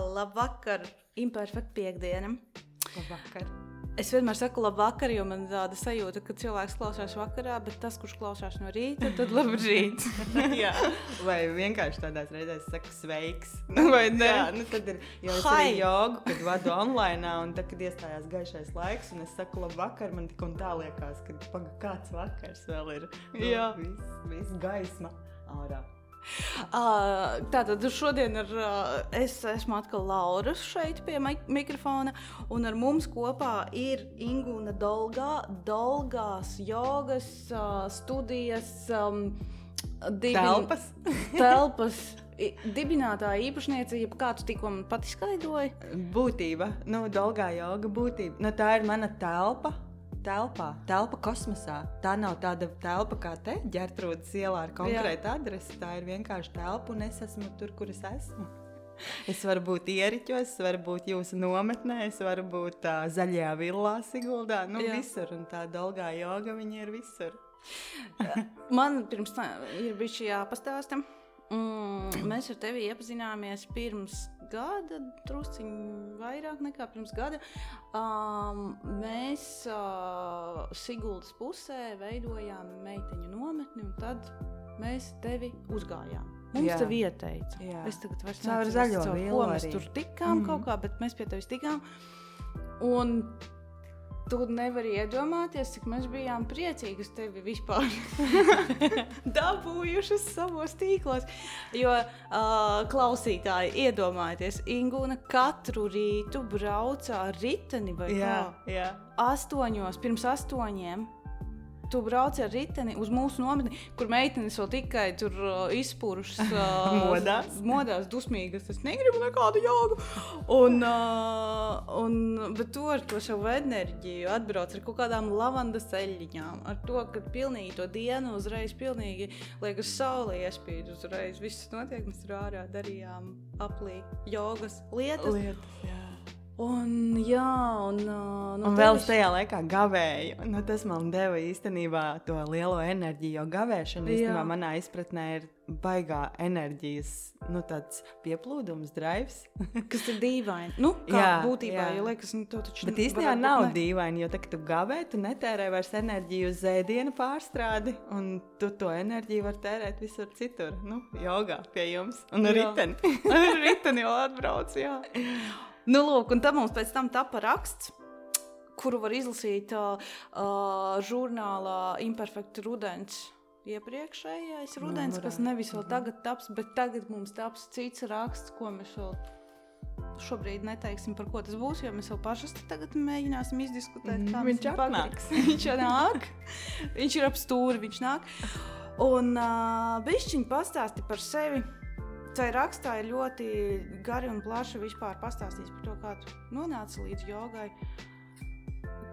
labvakar, imperfekta piekdiena. Labvakar. Es vienmēr saku, labvakar, jo man tāda sajūta, ka cilvēks klausās vakarā, bet tas, kurš klausās no rīta, tad labrīt. Jā, vai vienkārši tādās reizēs saka, sveiks. Nu, vai ne? Jā, nu tad ir jau arī jogu, kad vadu online, un tad, kad iestājās gaišais laiks, un es saku, labvakar, man tik un tā liekas, ka paga, kāds vakars vēl ir. Jā, viss, viss gaisma ārā. Uh, tātad šodien ar, uh, es esmu atkal Laura šeit pie mikrofona, un ar mums kopā ir Ingūna Dolgā, Dolgās jogas uh, studijas um, dibin... telpas. telpas. Dibinātāja īpašniece, jeb kā tu tikko pati skaidroji? Būtība, nu, dolgā joga būtība. Nu, tā ir mana telpa, telpā, telpa kosmosā. Tā nav tāda telpa kā te, ģērtrūdas ielā ar konkrētu adresi. Tā ir vienkārši telpa, un es esmu tur, kur es esmu. Es varu būt ieriķos, es varu būt jūsu nometnē, es varu būt uh, zaļajā villā, Siguldā. Nu, Jā. visur, un tā dolgā joga viņa ir visur. Man pirms tam ir bijis jāpastāsta. Mm, mēs ar tevi iepazināmies pirms gada, drusciņā vairāk nekā pirms gada. Um, mēs uh, Siguldas pusē veidojām meiteņu nometni, un tad mēs tevi uzgājām. Mums jā. tev ieteica. Jā. Es tagad vairs nesaprotu, zaļo ko mēs tur tikām mm. kaut kā, bet mēs pie tevis tikām. Un Tu nevari iedomāties, cik mēs bijām priecīgi tevi vispār dabūjuši savos tīklos. Jo uh, klausītāji, iedomājieties, Ingūna katru rītu brauca ar riteni vai jā, kā? Jā. Astoņos, pirms astoņiem tu brauc ar riteni uz mūsu nometni, kur meitenes vēl tikai tur uh, izpūrušas uh, modās. modās, dusmīgas. Es negribu nekādu jogu. Un, uh, un, tu ar to savu enerģiju atbrauc ar kaut kādām lavandas eļļiņām, ar to, ka pilnīgi to dienu uzreiz pilnīgi liekas saulē iespīd uzreiz. Viss notiek, mēs tur ārā darījām aplī jogas lietas. lietas jā. Un, jā, un, uh, nu, un vēl tajā laikā gavēju. Nu, tas man deva īstenībā to lielo enerģiju, jo gavēšana īstenībā manā izpratnē ir baigā enerģijas nu, pieplūdums, drives. kas ir dīvaini. Nu, jā, būtībā jā. jau liekas, nu, to taču Bet īstenībā nav ne. dīvaini, jo tad, kad tu gavē, tu netērē vairs enerģiju uz ēdienu pārstrādi, un tu to enerģiju vari tērēt visur citur. Nu, jogā pie jums un riteni. riteni jau atbrauc, jā. Nu, lūk, un tam mums pēc tam tapa raksts kuru var izlasīt uh, žurnālā Imperfekta Rudens. Iepriekšējais rudens, nu, kas nevis vēl tagad taps, bet tagad mums taps cits raksts, ko mēs vēl šobrīd neteiksim, par ko tas būs, jo mēs jau pašas tagad mēģināsim izdiskutēt, kā mm, viņš nāks. viņš nāk, viņš ir ap stūri, viņš nāk. Un uh, bišķiņi pastāsti par sevi Tai rakstā ir ļoti gari un plaši vispār pastāstījis par to, kā tu nonāci līdz jogai.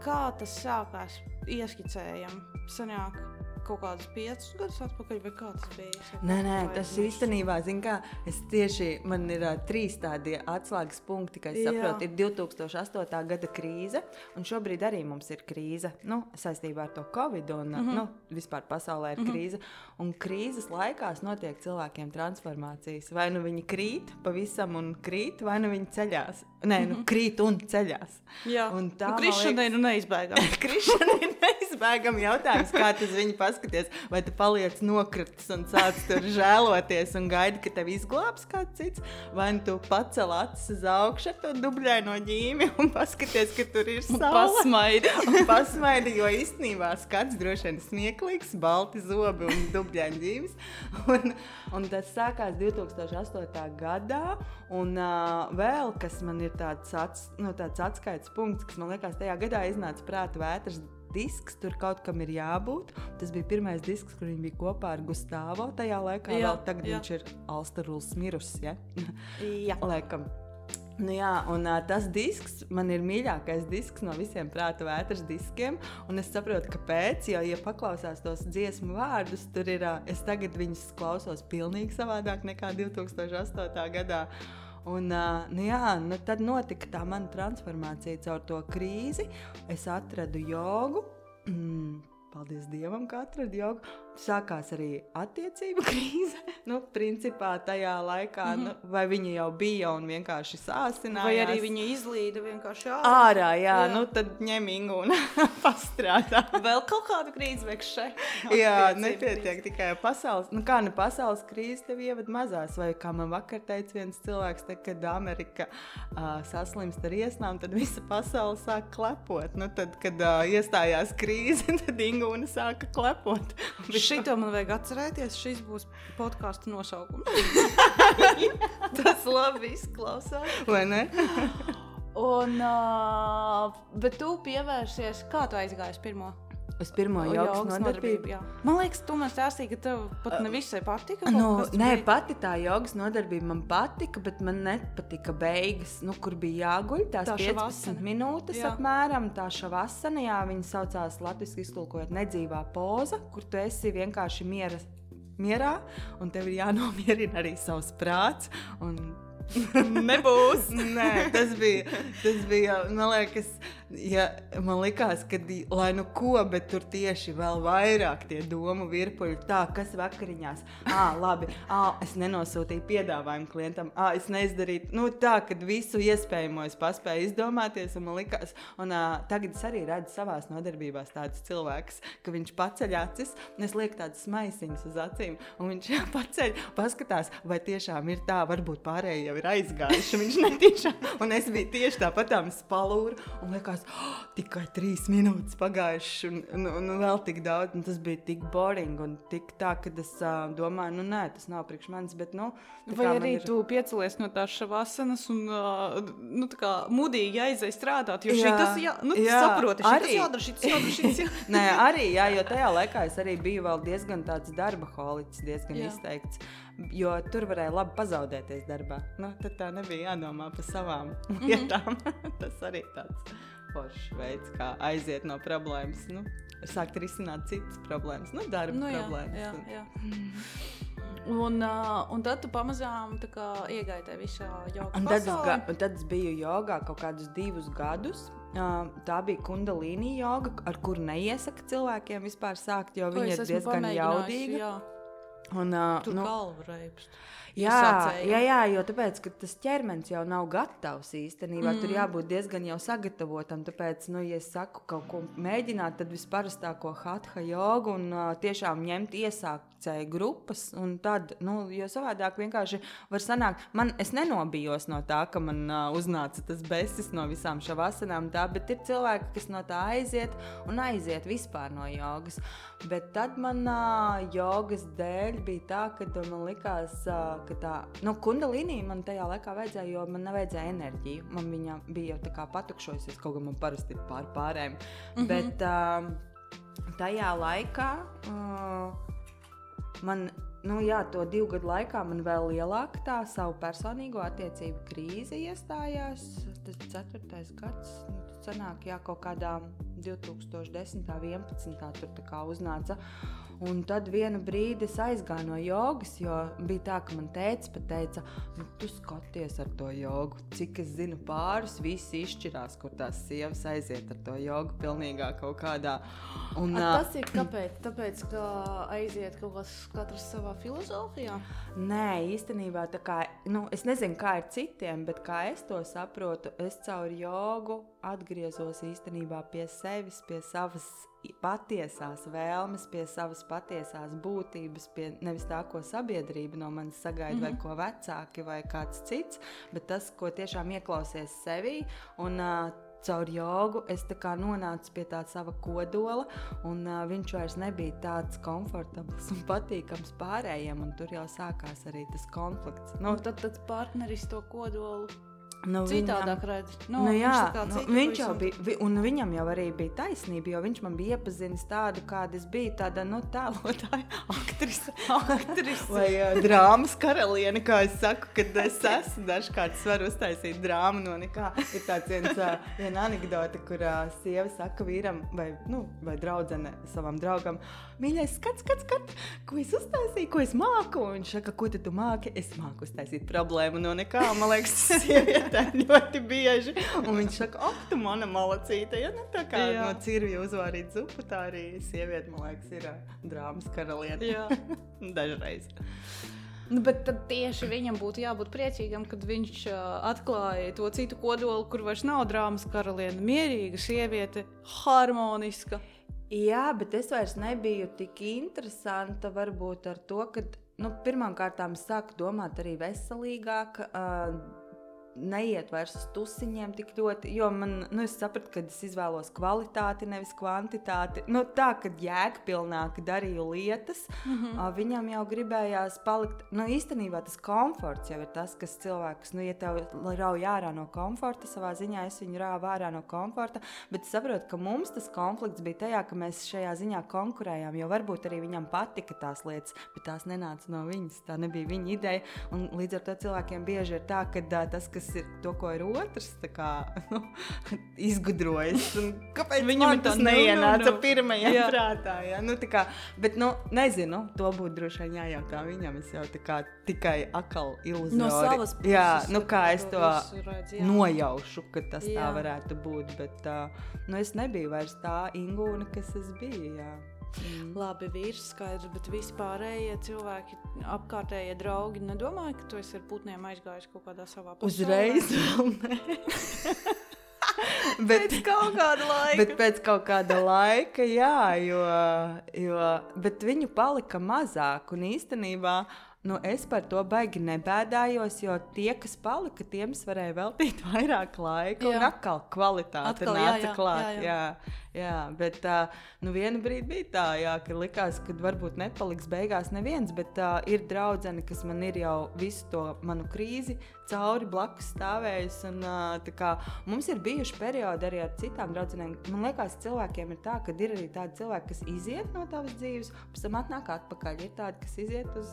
Kā tas sākās? Ieskicējam, sanāk, kaut kādus piecus gadus atpakaļ, vai kā tas bija? Nē, nē, tas īstenībā, zin kā, es tieši, man ir uh, trīs tādi atslēgas punkti, ka es saprotu, ir 2008. gada krīze, un šobrīd arī mums ir krīze, nu, saistībā ar to Covid, un, mm -hmm. nu, vispār pasaulē ir mm -hmm. krīze, un krīzes laikās notiek cilvēkiem transformācijas. Vai nu viņi krīt pavisam un krīt, vai nu viņi ceļās. Nē, nu, mhm. krīt un ceļās. Jā, un tā nu, krišana ir neizbēgama. krišana ir neizbēgama jautājums, kā tas viņi paskaties, vai tu paliec nokritis un sāc tur žēloties un gaidi, ka tev izglābs kāds cits, vai nu tu pacel acis uz augšu ar to dubļaino ģīmi un paskaties, ka tur ir saule. Pasmaidi. pasmaidi, jo īstenībā skats droši vien smieklīgs, balti zobi un dubļaini ģīmis. Un, un tas sākās 2008. gadā, un uh, vēl kas man ir tāds, ats, nu, tāds atskaites punkts, kas man liekas, tajā gadā iznāca prāta vētras disks, tur kaut kam ir jābūt. Tas bija pirmais disks, kur viņi bija kopā ar Gustavo. Tajā laikā jā, vēl tagad jā. viņš ir Alstaruls mirusi. Ja? jā, laikam. Nu jā, un uh, tas disks man ir mīļākais disks no visiem prāta vētras diskiem. Es saprotu, kāpēc. Jo, ja paklausās tos dziesmu vārdus, tur ir. Uh, es tagad viņus klausos pilnīgi savādāk nekā 2008. gadā. Un, uh, nu jā, nu tad notika tā mana transformācija caur to krīzi. Es atradu jogu. Paldies Dievam, ka atradu jogu. Sākās arī attiecību krīze. Nu, principā tajā laikā, mm -hmm. nu, vai viņa jau bija un vienkārši sāsinājās. Vai arī viņa izlīda vienkārši ārā. ārā, jā, jā. nu tad ņemīgi un pastrādā. Vēl kaut kāda krīze vajag šeit. jā, nepietiek tikai pasaules, nu kā ne pasaules krīze tev ievad mazās, vai kā man vakar teica viens cilvēks, te, kad Amerika uh, saslimst ar iesnām, tad visa pasaule sāk klepot. Nu, tad, kad uh, iestājās krīze, tad Ingūna sāka klepot. Šito man vajag atcerēties. Šis būs podkāstu nosaukums. Tas labi izklausās. Vai ne? Un, uh, bet tu pievērsies, kā tu aizgāji uz pirmo? Uz pirmo jogas nodarbību. jā. Man liekas, tu man stāstīji, ka tev pat nevisai patika. Nu, nē, bija. pati tā jogas nodarbība man patika, bet man nepatika beigas, nu, kur bija jāguļ. Tās Tā 15 šavasana. minūtes Jā. apmēram. Tā šavasana, jā, viņa saucās latviešu iztulkojot nedzīvā poza, kur tu esi vienkārši miera, mierā, un tev ir jānomierina arī savs prāts. Un Nebūs. Nē, tas bija. Tas bija man liekas, ja, man likās, ka, lai nu ko, bet tur tieši vēl vairāk tie domu virpuļi. Tā, kas vakariņās, ah, labi, ah, es nenosūtīju piedāvājumu klientam, ah, es neizdarīju. Nu, tā, kad visu iespējamo es paspēju izdomāties, un man likās, un ah, tagad es arī redzu savās nodarbībās tādus cilvēkus, ka viņš paceļ acis, un es lieku tādas maisiņas uz acīm, un viņš paceļ, paskatās, vai tiešām ir tā, varbūt pārējie jau ir aizgājuši. Viņš netiešām, un es biju tieši tāpatām spalūra, un likās, oh, tikai trīs minūtes pagājušas, un, un, un vēl tik daudz, un tas bija tik boring, un tik tā, ka es uh, domāju, nu nē, tas nav priekš manis, bet, nu, Vai arī ir- tu piecelies no tās šavasanas un uh, nu, mudīgi aizēji strādāt? Jo Jā, tas jā, nu, jā, saproti, šī tas arī. jādara, tas jādara, tas jādara. Nē, arī, jā, jo tajā laikā es arī biju vēl diezgan tāds darba holiķis, diezgan Jā. izteikts. Jo tur varēja labi pazaudēties darbā. Nu, tad tā nebija jādomā par savām Mhm. lietām. Tas arī tāds foršs veids, kā aiziet no problēmas. Nu, sākt risināt citas problēmas, nu, darba Nu, jā, problēmas. jā, Un- jā. Un, uh, un tad tu pamazām tajā visā Un tad, ga- tad es biju jogā kaut kādus divus gadus. Uh, tā bija kundalīna joga, ar kuru neiesaka cilvēkiem vispār sākt, jo viņa ir diezgan jaudīga. Jā, Un, uh, tur nu, galva reibst. Jā, jā, jā, jo tāpēc, tas ķermenis jau nav gatavs īstenībā. Mm. Tur jābūt diezgan jau sagatavotam. Tāpēc, nu, ja es saku kaut ko mēģināt, tad visparastāko hatha jogu un uh, tiešām ņemt iesākcēju grupas. Tad, nu, jo savādāk vienkārši var sanākt, man es nenobijos no tā, ka man uh, uznāca tas besis no visām šavasanām, tā, bet ir cilvēki, kas no tā aiziet un aiziet vispār no jogas. Bet tad man uh, jogas dēļ bija tā, ka man likās, uh, ka tā nu, kundalīnija man tajā laikā vajadzēja, jo man nevajadzēja enerģiju. Man viņa bija jau tā kā patukšojusies, kaut kā man parasti ir pār pārējiem. Mm -hmm. Bet uh, tajā laikā uh, man. Nu, jā, to divu gadu laikā man vēl lielāka tā savu personīgo attiecību krīze iestājās. Tas ir ceturtais gads. Nu, tas sanāk, jā, kaut kādā 2010. 11. tur tā kā uznāca. Un tad vienu brīdi es aizgāju no jogas, jo bija tā, ka man teica, pateica, nu, tu skaties ar to jogu. Cik es zinu, pāris visi izšķirās, kur tās sievas aiziet ar to jogu pilnīgā kaut kādā. Un, A, tas ir kāpēc? Tāpēc, ka aiziet kaut kas katrs savā filozofijā. Nē, īstenībā tā kā, nu, es nezinu, kā ir citiem, bet kā es to saprotu, es caur jogu atgriezos īstenībā pie sevis, pie savas patiesās vēlmes, pie savas patiesās būtības, pie nevis tā, ko sabiedrība no manis sagaida, mm -hmm. vai ko vecāki, vai kāds cits, bet tas, ko tiešām ieklausies sevī. Un, uh, Caur jogu es nonācu pie tā sava kodola, un uh, viņš vairs nebija tāds komfortabls un patīkams pārējiem. un Tur jau sākās arī tas konflikts. Nu, tad tas partneris to kodolu nu, citādāk redz. Nu, nu, jā, viņš nu, cita viņš jau pavisam. bija, vi- un viņam jau arī bija taisnība, jo viņš man bija iepazinis tādu, kāda es biju, tāda nu, tēlotāja, aktrise. Aktrise. Vai uh, drāmas karaliene, kā es saku, kad es esmu dažkārt es varu uztaisīt drāmu no nekā. Ir tāds viens, uh, viena anekdote, kur uh, sieva saka vīram vai, nu, vai draudzene savam draugam, mīļais, skats, skats, skats, ko es uztaisīju, ko es māku. Un viņš saka, ko tu māki? Es māku uztaisīt problēmu no nekā. Man liekas, tas sievietēm ļoti bieži. Un viņš saka, ak, tu mana malacīte. Ja, nu, tā kā Jā. no cirvja uzvārīt zupu, tā arī sieviete, man liekas, ir drāmas karaliene. Dažreiz. Nu, bet tieši viņam būtu jābūt priecīgam, kad viņš uh, atklāja to citu kodolu, kur vairs nav drāmas karaliene. Mierīga sieviete, harmoniska. Jā, bet es vairs nebiju tik interesanta varbūt ar to, ka nu, pirmkārt es sāku domāt arī veselīgāk. Uh, Neiet vairs uz tusiņiem tik ļoti, jo man, nu, es sapratu, ka es izvēlos kvalitāti, nevis kvantitāti. Nu, tā, ka jēgpilnāk darīju lietas, mm -hmm. viņam jau gribējās palikt. Nu, īstenībā tas komforts jau ir tas, kas cilvēkus, nu, ja tev rauj ārā no komforta, savā ziņā es viņu rāvu ārā no komforta, bet saprotu, ka mums tas konflikts bija tajā, ka mēs šajā ziņā konkurējām, jo varbūt arī viņam patika tās lietas, bet tās nenāca no viņas. Tā nebija viņa ideja. Un līdz ar to cilvēkiem bieži ir tā, ka tas, kas ir to, ko ir otrs tā kā, nu, izgudrojis, un kāpēc Viņam tas nu, nu, neienāca nu. pirmajā Jā. prātā? Ja? Nu, kā, bet, nu, nezinu, to būtu droši vien jājautā viņam. Es jau kā tikai akal iluzori. No savas puses. Jā, nu, kā tā es to redz, jā. nojaušu, ka tas jā. tā Jā. varētu būt. Bet uh, nu, es nebiju vairs tā ingūna, kas es biju. Jā. Mm. Labi, vīrs skaidrs, bet vispārējie cilvēki, apkārtējie draugi, nedomāju, ka tu esi ar putniem aizgājis kaut kādā savā pasaulē. Uzreiz vēl nē. bet, Pēc kaut kāda laika. Bet pēc kaut kāda laika, jā, jo, jo viņu palika mazāk. Un īstenībā nu, es par to baigi nebēdājos, jo tie, kas palika, tiem es varēju veltīt vairāk laika. Jā. Un Jā. atkal kvalitāte Atkal, jā, nāca jā, klāt. jā, jā. Jā, jā, bet uh, nu, vienu brīdi bija tā, jā, ka likās, ka varbūt nepaliks beigās neviens, bet uh, ir draudzene, kas man ir jau visu to manu krīzi cauri blakus stāvējusi. Un, uh, kā mums ir bijuši periodi arī ar citām draudzenēm. Man liekas, cilvēkiem ir tā, ka ir arī tādi cilvēki, kas iziet no tavas dzīves, pēc tam atnāk atpakaļ. Ir tādi, kas iziet uz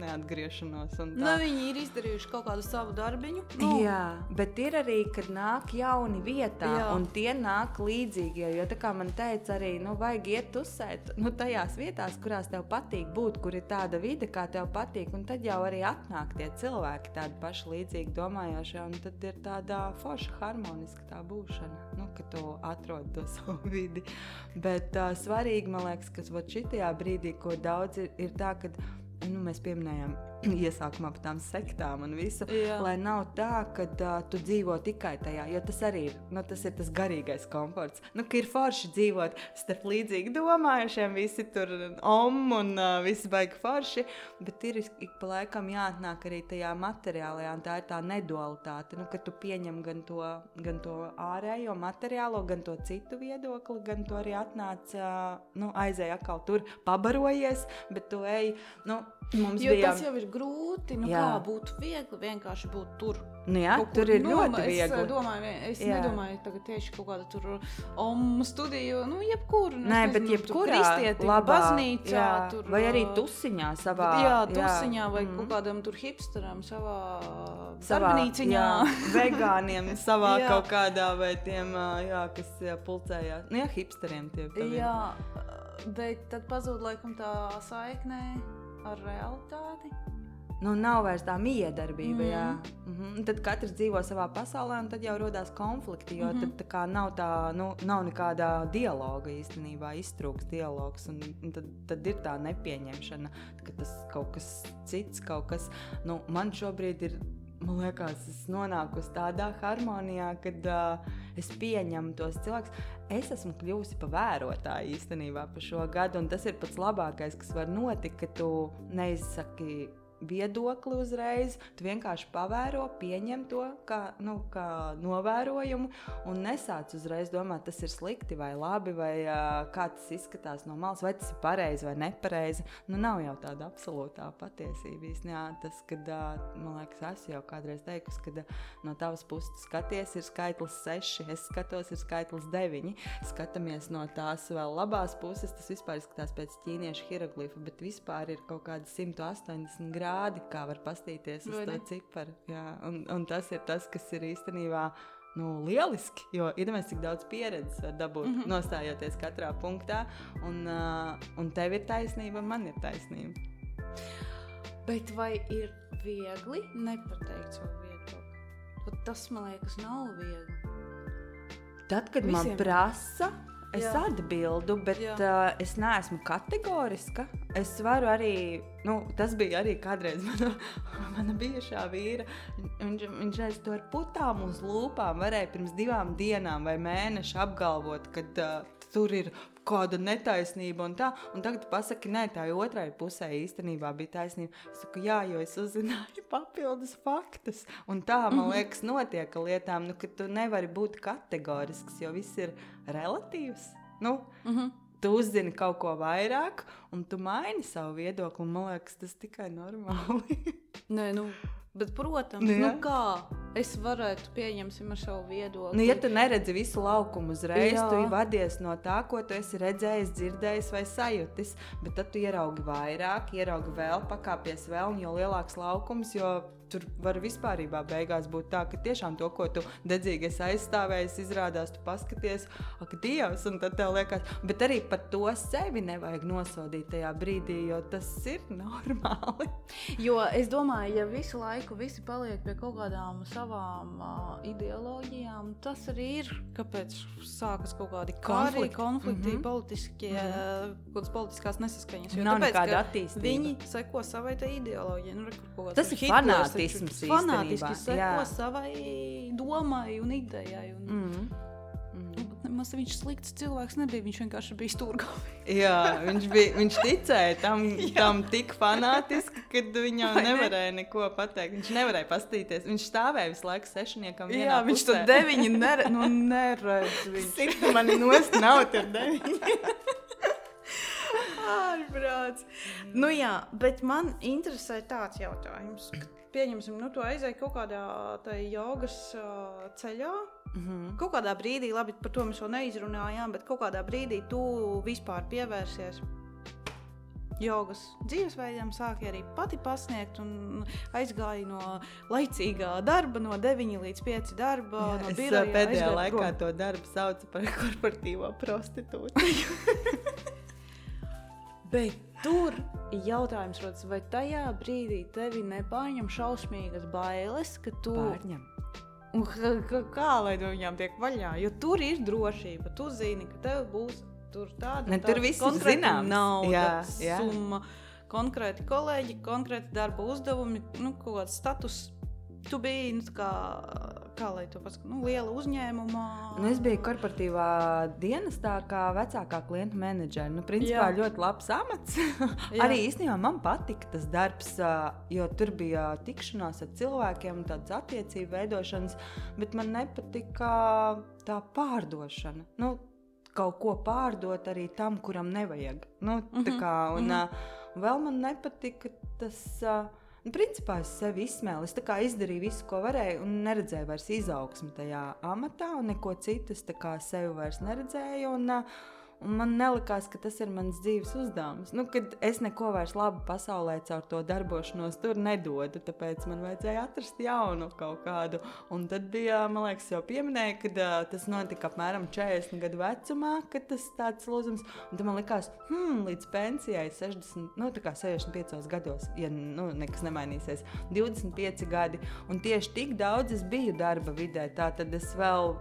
neatgriešanos. Nu, viņi ir izdarījuši kaut kādu savu darbiņu. Nu, Jā, bet ir arī, kad nāk jauni vietā. Jā. un tie nāk līdzīgie. Jo, tā kā man teica, arī nu, vajag iet uzsēt nu, tajās vietās, kurās tev patīk būt, kur ir tāda vide, kā tev patīk. Un tad jau arī atnāk tie cilvēki, tādi paši līdzīgi domājošie. Un tad ir tāda forša, harmoniska tā būšana, nu, ka tu atrod to savu vidi. Bet uh, svarīgi, man liekas, ka šitajā brīdī, ko daudz ir, ir tā, ka nu, mēs pieminējām iesākumā par tām sektām un visu. Jā. Lai nav tā, ka uh, tu dzīvo tikai tajā, jo tas arī ir, nu, tas, ir tas garīgais komforts. Nu, ir forši dzīvot starp līdzīgi domājušiem, visi tur om un uh, visi baigi forši, bet ir ik pa laikam jāatnāk arī tajā materiālajā, un tā ir tā nedualitāte, nu, ka tu pieņem gan to, gan to ārējo materiālo, gan to citu viedokli, gan to arī atnāc, uh, nu, aizēj atkal tur, pabarojies, bet tu ej, nu, mums Jo bija... tas jau ir grūti. Nu, Jā. kā būtu viegli vienkārši būt tur. Nu, jā, Kaut tur ir noma- ļoti Es viegli. eh, domāju, es Jā. nedomāju, tagad tieši kaut kāda tur omu studiju, nu, jebkur. nu, Nē, bet nezinu, tur jebkurā labā, baznīcā, jā, tur, vai arī uh, tusiņā savā. Jā, tusiņā vai mm. kaut kādam tur hipsteram savā, savā darbnīciņā. jā, vegāniem savā Jā. kaut kādā vai tiem, jā, kas jā, pulcējās. Nu, jā, hipsteriem tie. Jā, bet tad pazūd laikam tā saikne ar realitāti. Nu, nav vairs tā miedarbība. Mm. Mm -hmm. Tad katrs dzīvo savā pasaulē, un tad jau radās konflikti. Jo mm. -hmm. tad tā nav, tā, nu, nav nekāda dialoga īstenībā, iztrūks dialogs. Un, un tad, tad ir tā nepieņemšana, ka tas kaut kas cits, kaut kas. Nu, man šobrīd ir. Man liekas, es nonāku tādā harmonijā, kad uh, es pieņemu tos cilvēkus. Es esmu kļuvusi par vērotāju īstenībā par šo gadu, un tas ir pats labākais, kas var notikt, ka tu neizsaki viedokli uzreiz. Tu vienkārši pavēro, pieņem to kā, nu, kā novērojumu un nesāc uzreiz domāt, tas ir slikti vai labi, vai uh, kā tas izskatās no malas, vai tas ir pareizi vai nepareizi. Nu, nav jau tāda absolūtā patiesība. īstenībā. Tas, kad, uh, man liekas, es jau kādreiz teikusi, ka uh, no tavas puses skaties, ir skaitlis 6, es skatos, ir skaitlis 9. Skatāmies no tās vēl labās puses, tas vispār izskatās pēc ķīniešu hieroglifa, bet vispār ir kaut kādi 180 grādi, kā var pastīties uz to ciparu. Jā, un, un tas ir tas, kas ir īstenībā. Nu, lieliski, jo iedomājieties, cik daudz pieredzes var dabūt, mm. -hmm. nostājoties katrā punktā. Un, uh, un tev ir taisnība, man ir taisnība. Bet vai ir viegli nepateikt savu viedokli? Tas man liekas, nav viegli. Tad, kad Visiem. man prasa, es Jā. atbildu, bet Jā. uh, es neesmu kategoriska. Es varu arī, nu, tas bija arī kādreiz mana, mana bijušā vīra. Viņš, viņš reiz to ar putām uz lūpām varēja pirms divām dienām vai mēnešu apgalvot, ka uh, tur ir kāda netaisnība un tā. Un tagad pasaki, nē, tā otrai pusē īstenībā bija taisnība. Es saku, jā, jo es uzzināju papildus faktus. Un tā, man mhm. liekas, notiek ar lietām, nu, ka tu nevari būt kategorisks, jo viss ir relatīvs. Nu, mm -hmm. Tu uzzini kaut ko vairāk, un tu maini savu viedokli. Man liekas, tas tikai normāli. Nē, nu, Bet, protams, nu, nu kā es varētu pieņemt ar savu viedokli? Nu, ja tu neredzi visu laukumu uzreiz, Jā. tu vadies no tā, ko tu esi redzējis, dzirdējis vai sajūtis. Bet tad tu ieraugi vairāk, ieraugi vēl, pakāpies vēl, un jo lielāks laukums, jo tur var vispār būt tā, ka tiešām to, ko tu dedzīgi esi aizstāvējis, izrādās, tu paskaties, ak, Dievs, un tad tev liekas, bet arī par to sevi nevajag nosodīt tajā brīdī, jo tas ir normāli. Jo es domāju, ja visu laiku visi paliek pie kaut kādām savām uh, ideoloģijām, tas arī ir, kāpēc sākas kaut kādi kari, konflikti, mm -hmm. politiskie, mm -hmm. kaut kādas politiskās nesaskaņas. Jo Nav tāpēc, nekāda attīstība. Viņi seko savai ideoloģijai. Nu, tas ir fanātisks fanātisms fanātiski seko savai domai un idejai. Un, mm -hmm. Mm. Nemaz viņš slikts cilvēks nebija. Viņš vienkārši bija stūrgalvī. Jā, viņš, bija, viņš ticēja tam, tam tik fanātiski, ka viņam Vai nevarēja ne? neko pateikt. Viņš nevarēja pastīties. Viņš stāvēja visu laiku sešniekam. Jā, viņš pusē. to deviņi nere, nu, neredz. Viņš mani nost nav tur deviņi. Ārprāts. Nu jā, bet man interesē tāds jautājums pieņemsim, nu, tu aizēji kaut kādā jogas uh, ceļā. Mm -hmm. Kaut kādā brīdī, labi, par to mēs vēl neizrunājām, bet kaut kādā brīdī tu vispār pievērsies jogas dzīvesveidam, sāki arī pati pasniegt, un aizgāja no laicīgā darba, no 9 līdz 5 darba. Jā, no biroja, pēdējā laikā prom. to darbu saucu par korporatīvo prostitūciju. Bet tur jautājums rodas, vai tajā brīdī tevi nepārņem šausmīgas bailes, ka tu. Pārņem. Un kā, kā lai no viņām tiek vaļā? Jo tur ir drošība. Tu zini, ka tev būs tur tāda ne, tur viss zināms. Nauda, jā, jā. summa, konkrēti kolēģi, konkrēti darba uzdevumi, nu, kaut kāds status. Tu biji nu, kā kā lai to pasaku, nu, liela uzņēmuma. Nu, es biju korporatīvā dienestā, kā vecākā klienta menedžera. Nu, principā Jā. ļoti labs amats. Arī īstenībā man patika tas darbs, jo tur bija tikšanās ar cilvēkiem, tādas attiecību veidošanas, bet man nepatika tā pārdošana. Nu, kaut ko pārdot arī tam, kuram nevajag. Nu, mm -hmm. kā, un, mm -hmm. vēl man nepatika tas. Uh, principā es sevi izsmēlu. Es izdarīju visu, ko varēju, un neredzēju vairs izaugsmu tajā amatā, un neko citu es sevi vairs neredzēju. Un, uh, Un man nelikās, ka tas ir mans dzīves uzdevums. Nu, kad es neko vairs labu pasaulē caur to darbošanos tur nedodu, tāpēc man vajadzēja atrast jaunu kaut kādu. Un tad bija, man liekas, jau pieminēja, ka uh, tas notika apmēram 40 gadu vecumā, kad tas tāds lūzums. Un tad man likās, hmm, līdz pensijai 60, nu, 65 gados, ja nu, nekas nemainīsies, 25 gadi. Un tieši tik daudz es biju darba vidē, tā tad es vēl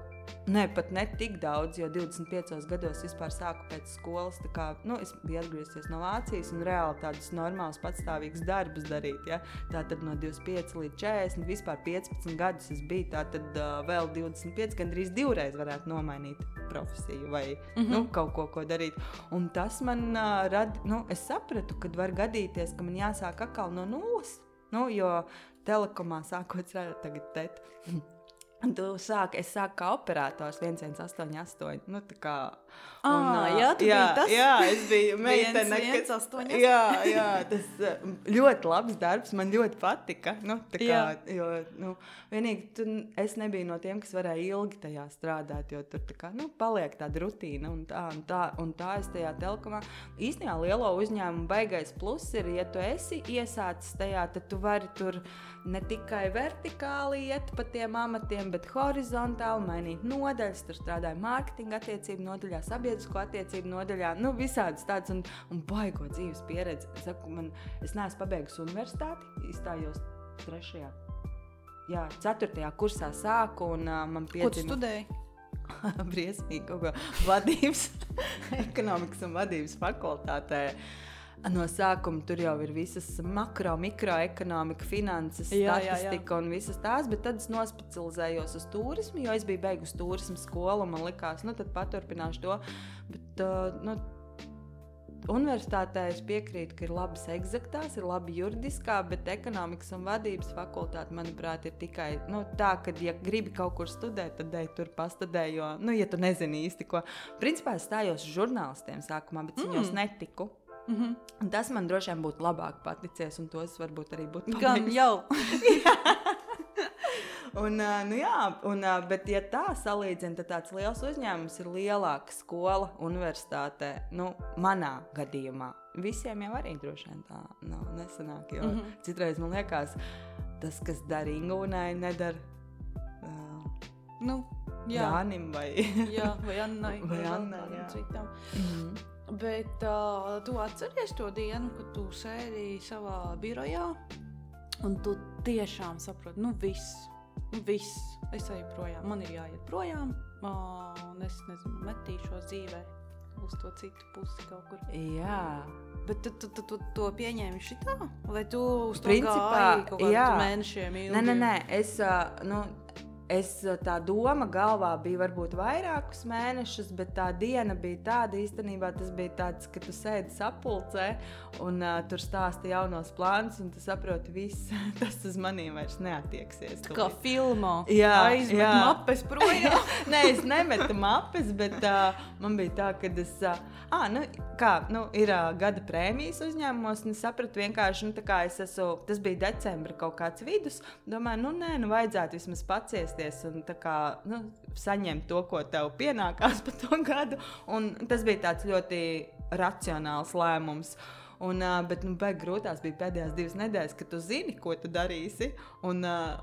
Nē, pat ne tik daudz, jo 25 gados vispār sāku pēc skolas. Kā, nu, es biju atgriezies no Vācijas un reāli tādus normālus, patstāvīgus darbus darīt. Ja? Tā tad no 25 līdz 40, vispār 15 gadus es biju. Tā tad uh, vēl 25, gandrīz divreiz varētu nomainīt profesiju vai mm -hmm. nu, kaut ko, ko darīt. Un tas man uh, rada, nu, es sapratu, ka var gadīties, ka man jāsāk atkal no nulles. Nu, jo telekomā sākot strādāt tagad. Un tu sāki, es sāku kā operators 1188. Nu, tā kā. Un, ah, jā, jā, tas... jā, es biju meitene, kas. Jā, jā, tas ļoti labs darbs, man ļoti patika. Nu, kā, jā. jo, nu, vienīgi tu, es nebiju no tiem, kas varēja ilgi tajā strādāt, jo tur tā kā, nu, paliek tāda rutīna un tā, un tā, un tā es tajā telekomā. Īstenībā lielo uzņēmumu baigais pluss ir, ja tu esi iesācis tajā, tad tu vari tur ne tikai vertikāli iet pa tiem amatiem, bet horizontāli mainīt nodaļas. Tur strādāju mārketinga attiecību nodaļā, sabiedrisko attiecību nodaļā, nu, visādas tādas un, un baigo dzīves pieredzi. Es, saku, man, es neesmu pabeigusi universitāti, izstājos trešajā jā, 4. kursā sāku, un uh, man Ko tu piedzima studēji? briesmīgi kaut ko vadības, ekonomikas un vadības fakultātē. No sākuma tur jau ir visas makro, mikroekonomika, finanses, Jā, jā, jā. statistika un visas tās, bet tad es nospecializējos uz turismu, jo es biju beigusi turismu skolu un man likās, nu tad paturpināšu to. Bet, uh, nu, Universitātē es piekrītu, ka ir labas eksaktās, ir labi juridiskā, bet ekonomikas un vadības fakultāte, manuprāt, ir tikai nu, tā, ka, ja gribi kaut kur studēt, tad ej tur pastudē, jo, nu, ja tu nezini īsti ko. Principā es stājos žurnālistiem sākumā, bet mm. viņos netiku. Mm -hmm. Un tas man droši vien būtu labāk paticies, un to es varbūt arī būtu Gan pabeigusi. jau. Un, nu jā, un, bet, ja tā salīdzina, tad tāds liels uzņēmums ir lielāka skola universitātē. Nu, manā gadījumā visiem jau arī droši vien tā nav nesanāk. Jo mm. -hmm. citreiz man liekas, tas, kas dara Ingūnai, nedara uh, Nu, jā. Jānim vai jā, vai Annai. Vai Annai, kādam jā. citam. Mhm. Bet uh, tu atceries to dienu, kad tu sēdi savā birojā un tu tiešām saproti, nu viss, nu viss, es eju projām, man ir jāiet projām, uh, un es nezinu, metīšos dzīvē uz to citu pusi kaut kur. Jā, Bet tu, tu, tu, tu to pieņēmi šitā? Vai tu uz to Principā, gāji kaut kādiem mēnešiem ilgi? Nē, nē, nē. Es, ā, nu, es ā, tā doma galvā bija varbūt vairākus mēnešus, bet tā diena bija tāda īstenībā, tas bija tāds, ka tu sēdi sapulcē un uh, tur stāsti jaunos plānus, un tu saproti, viss tas uz maniem vairs neatieksies. Tā kā filmā. Aizmet jā. mapes projām. Nē, es nemetu mapes, bet uh, man bija tā, ka es. Uh, ah, nu, kā, nu, ir uh, gada prēmijas uzņēmumos, un es sapratu vienkārši, nu, tā kā es esmu. Tas bija decembris kaut kāds vidus. Domāju, nu, nē, nu, vajadzētu vismaz paciesties un kā, nu, saņemt to, ko tev pienākās par to gadu. Un tas bija tāds ļoti racionāls lēmums. Un, uh, bet nu, beig grūtās bija pēdējās divas nedēļas, kad tu zini, ko tu darīsi. Un uh,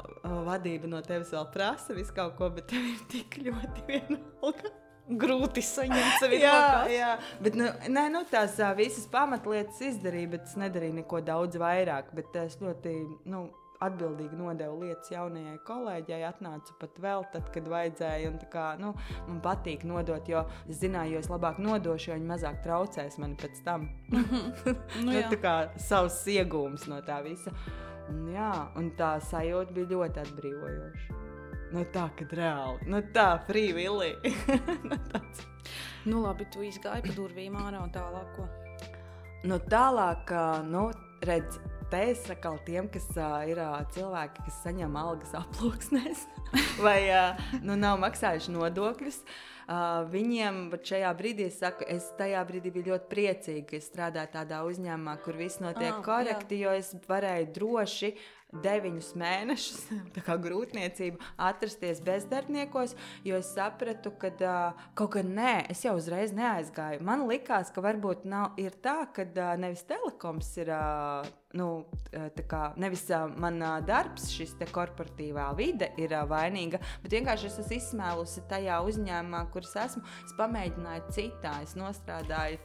vadība no tevis vēl prasa visu kaut ko, bet tev ir tik ļoti vienalga. Grūti saņemt sevi Jā, rokās. jā, bet nu, nē, nu, tās ā, visas pamatlietas izdarīju, bet es nedarīju neko daudz vairāk. Bet es ļoti nu, atbildīgi nodevu lietas jaunajai kolēģei. Atnācu pat vēl tad, kad vajadzēja. Un, kā, nu, man patīk nodot, jo es zināju, jo es labāk nodošu, jo viņi mazāk traucēs man pēc tam. Nu, nu, jā. tā kā savs iegūms no tā visa. Un, jā, un tā sajūta bija ļoti atbrīvojoša. Nu, tā, kad reāli, nu, tā, willy. nu, tāds. Nu, labi, tu izgāji pa durvīm ārā un tālāk. Ko? Nu, tālāk, nu, redz, te es atkal tiem, kas ā, ir ā, cilvēki, kas saņem algas aploksnēs vai ā, nu, nav maksājuši nodokļus. ā, Viņiem šajā brīdī es saku, es tajā brīdī biju ļoti priecīga, ka strādāju tādā uzņēmumā, kur viss notiek ah, korekti, jo es varēju droši deviņus mēnešus, tā kā grūtniecība, atrasties bezdarbniekos, jo es sapratu, ka uh, kaut kā nē, es jau uzreiz neaizgāju. Man likās, ka varbūt nav, tā, ka uh, nevis telekoms ir. Uh, Nu, kā nevis manā darbs, šis korporatīvā vide ir vainīga, bet vienkārši es esmu izsmēlusi tajā uzņēmumā, kur es esmu. Es pamēģināju citā, es nostrādāju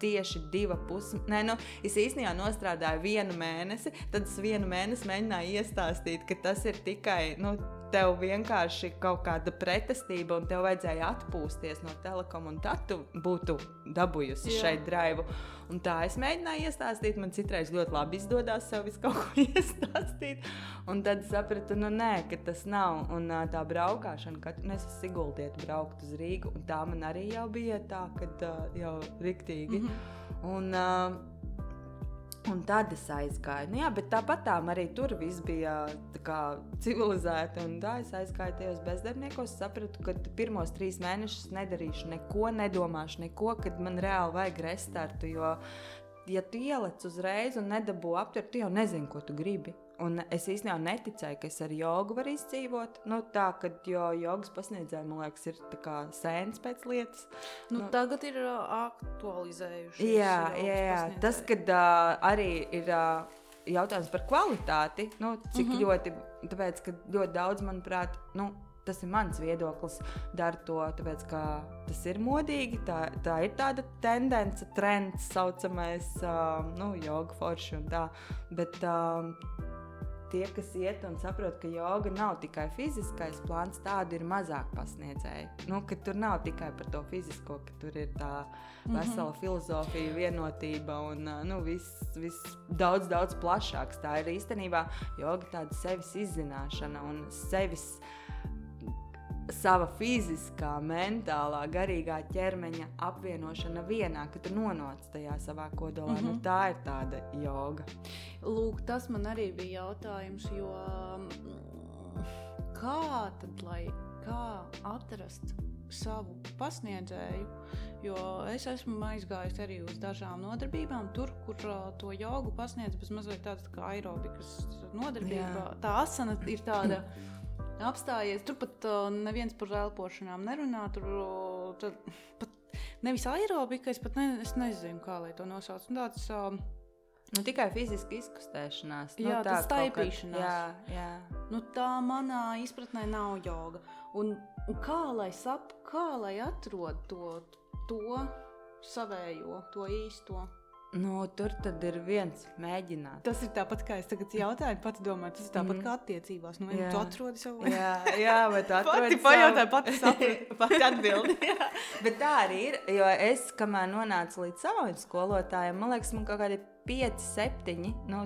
tieši divu pusi. Nē, nu, es īstenībā nostrādāju vienu mēnesi, tad es vienu mēnesi mēģināju iestāstīt, ka tas ir tikai. Nu, Tev vienkārši kaut kāda pretestība, un tev vajadzēja atpūsties no telekoma, un tad tu būtu dabūjusi Jā. šeit draivu. Un tā es mēģināju iestāstīt. Man citreiz ļoti labi izdodas sev visu kaut ko iestāstīt. Un tad sapratu, nu, nē, ka tas nav. Un tā braukšana, kad nu, es esmu Siguldieta braukt uz Rīgu, un tā man arī jau bija tā, ka jau riktīgi. Mm -hmm. un, uh, Un tad es aizgāju. Nu, jā, bet tāpat tā arī tur viss bija kā, civilizēti. Un tā es aizgāju tajos bezdarbniekos. Sapratu, ka pirmos trīs mēnešus nedarīšu neko, nedomāšu neko, kad man reāli vajag restartu. Jo, ja tu ieliec uzreiz un nedabū aptvert, tu jau nezini, ko tu gribi. Un es īstenībā neticēju, ka es ar jogu varu izdzīvot. Nu, tā, kad jo jogas pasniedzēji, man liekas, ir tā kā sēnes pēc lietas. Nu, Nu. tagad ir uh, aktualizējušies. Jā, jā, jā. tas, kad uh, arī ir uh, jautājums par kvalitāti, nu, cik mm. -hmm. ļoti, tāpēc, ka ļoti daudz, manuprāt, nu, tas ir mans viedoklis, dara to, tāpēc, ka tas ir modīgi, tā, tā ir tāda tendence, trends, saucamais, uh, nu, joga forši un tā. Bet, uh, tie, kas iet un saprot, ka joga nav tikai fiziskais plāns, tādu ir mazāk pasniedzēji. Nu, tur nav tikai par to fizisko, ka tur ir tā vesela mm -hmm. filozofija, vienotība un nu, viss vis daudz, daudz plašāks. Tā ir īstenībā joga tāda sevis izzināšana un sevis sava fiziskā, mentālā, garīgā ķermeņa apvienošana vienā, kad tu nonāc tajā savā kodolā. Mm -hmm. nu, mhm. tā ir tāda joga. Lūk, tas man arī bija jautājums, jo mm, kā tad, lai kā atrast savu pasniedzēju, jo es esmu aizgājis arī uz dažām nodarbībām, tur, kur uh, to jogu pasniedz bez mazliet tāda tā kā aerobikas nodarbība. Jā. Tā asana ir tāda apstājies. Tur pat uh, neviens par elpošanām nerunā. Tur uh, pat nevis aerobika, es pat ne, es nezinu, kā lai to nosauc. Tāds, uh, Nu, tikai fiziski izkustēšanās. Nu, jā, tā ir staigāšanās. Jā, jā. Nu, tā manā izpratnē nav joga. Un, un kā lai saprotu, kā lai atrod to, to savējo, to īsto? Nu, tur ir viens mēģinājums. Tas ir tāpat, kā es tagad jautāju, pati domāju, tas ir tāpat mm. kā attiecībās. Nu, vai tu atrodi savu lietu? Jā, jā, vai tu atrodi pati pajautāju, pati sapratu, pati atbildi. Bet tā arī ir, jo es, kamēr nonācu līdz savam skolotājam, man liekas, man kaut kādi 5, 7 nu,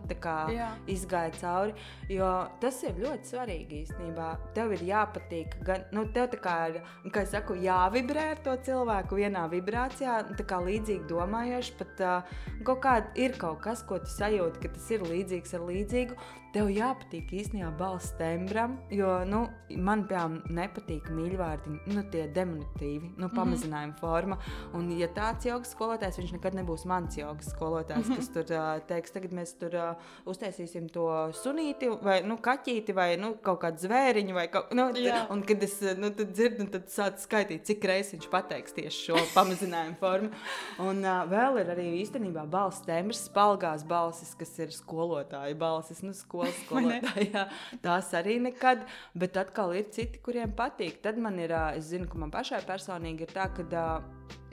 izgāja cauri. Jo tas ir ļoti svarīgi īstenībā. Tev ir jāpatīk, gan nu, tev kā ir, kā saku, jāvibrē ar to cilvēku vienā vibrācijā, kā līdzīgi domājoši. Pat uh, kaut kāda ir kaut kas, ko tu sajūti, ka tas ir līdzīgs ar līdzīgu tev jāpatīk īstenībā balss tembram, jo nu, man, piemēram, nepatīk mīļvārdi, nu, tie deminutīvi, nu, mhm. pamazinājuma mm -hmm. forma. Un, ja tāds jogas skolotājs, viņš nekad nebūs mans jogas skolotājs, mm -hmm. kas tur uh, teiks, tagad mēs tur uh, uztaisīsim to sunīti vai nu, kaķīti vai nu, kaut kādu zvēriņu. Vai kaut, nu, tad, un, kad es nu, dzirdu, tad sāku skaitīt, cik reizes viņš pateiks tieši šo pamazinājumu formu. Un uh, vēl ir arī īstenībā balss tembrs, spalgās balsis, kas ir skolotāju balsis. Nu, skol skolas skolotājā. Tās arī nekad, bet atkal ir citi, kuriem patīk. Tad man ir, es zinu, ka man pašai personīgi ir tā, ka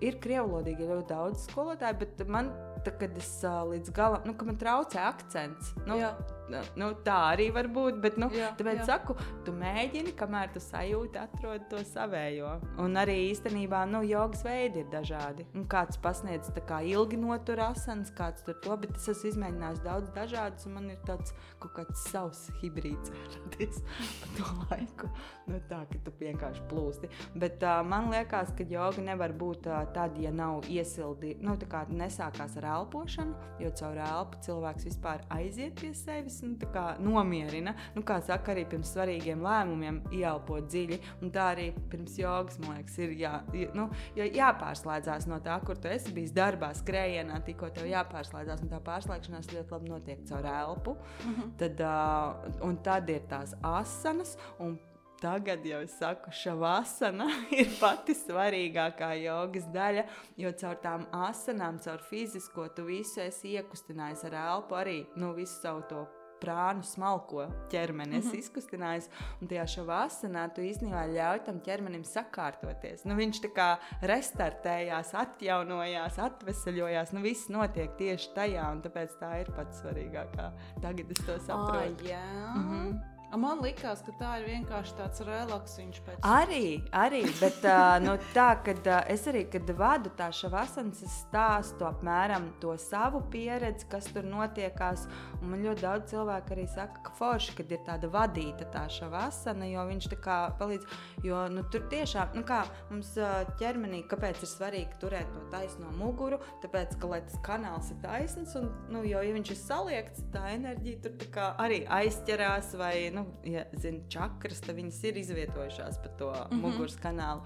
ir krievlodīgi ļoti daudz skolotāju, bet man, tā, kad es līdz galam, nu, ka man traucē akcents. Nu, Jā nu, tā arī var būt. Bet, nu, jā, tāpēc jā. saku, tu mēģini, kamēr tu sajūti, atrod to savējo. Un arī īstenībā nu, jogas veidi ir dažādi. Un kāds pasniedz kā ilgi notur asans, kāds tur to, bet es esmu izmēģinājis daudz dažādus, un man ir tāds kaut kāds savs hibrīds radies pa to laiku. Nu, tā, ka tu vienkārši plūsti. Bet uh, man liekas, ka joga nevar būt uh, tad, ja nav iesildīta, nu, tā kā nesākās ar elpošanu, jo caur elpu cilvēks vispār aiziet pie sevis nu, nomierina. Nu, kā saka, arī pirms svarīgiem lēmumiem ieelpot dziļi. Un tā arī pirms jogas, man liekas, ir jā, nu, jāpārslēdzās no tā, kur tu esi bijis darbā, skrējienā, tikko tev jāpārslēdzās. Un tā pārslēgšanās ļoti labi notiek caur elpu. Mm -hmm. tad, uh, un tad ir tās asanas. Tagad jau es saku, šavasana ir pati svarīgākā jogas daļa, jo caur tām asanām, caur fizisko, tu visu esi iekustinājis ar elpu, arī nu, visu savu to prānu smalko ķermeni mm -hmm. izkustinājis. Un tajā šavāsanā tu īstenībā ļauj tam ķermenim sakārtoties. Nu, viņš tā kā restartējās, atjaunojās, atvesaļojās. Nu, viss notiek tieši tajā, un tāpēc tā ir pats svarīgākā. Tagad es to saprotu. Oh, yeah. mm -hmm. Man liekas, ka tā ir vienkārši tāds relaksiņš. Arī, arī, bet uh, nu, tā, kad uh, es arī, kad vadu tā šavasanas, es stāstu apmēram to savu pieredzi, kas tur notiekās. Un man ļoti daudz cilvēku arī saka, ka forši, kad ir tāda vadīta tā šavasana, jo viņš tā kā palīdz, jo nu, tur tiešām, nu kā mums uh, ķermenī, kāpēc ir svarīgi turēt to taisno muguru, tāpēc, ka, lai tas kanāls ir taisns, un, nu, jo, ja viņš ir saliekts, tā enerģija tur arī aizķerās vai, nu, nu, ja zina čakras, tad viņas ir izvietojušās pa to mm -hmm. muguras kanālu.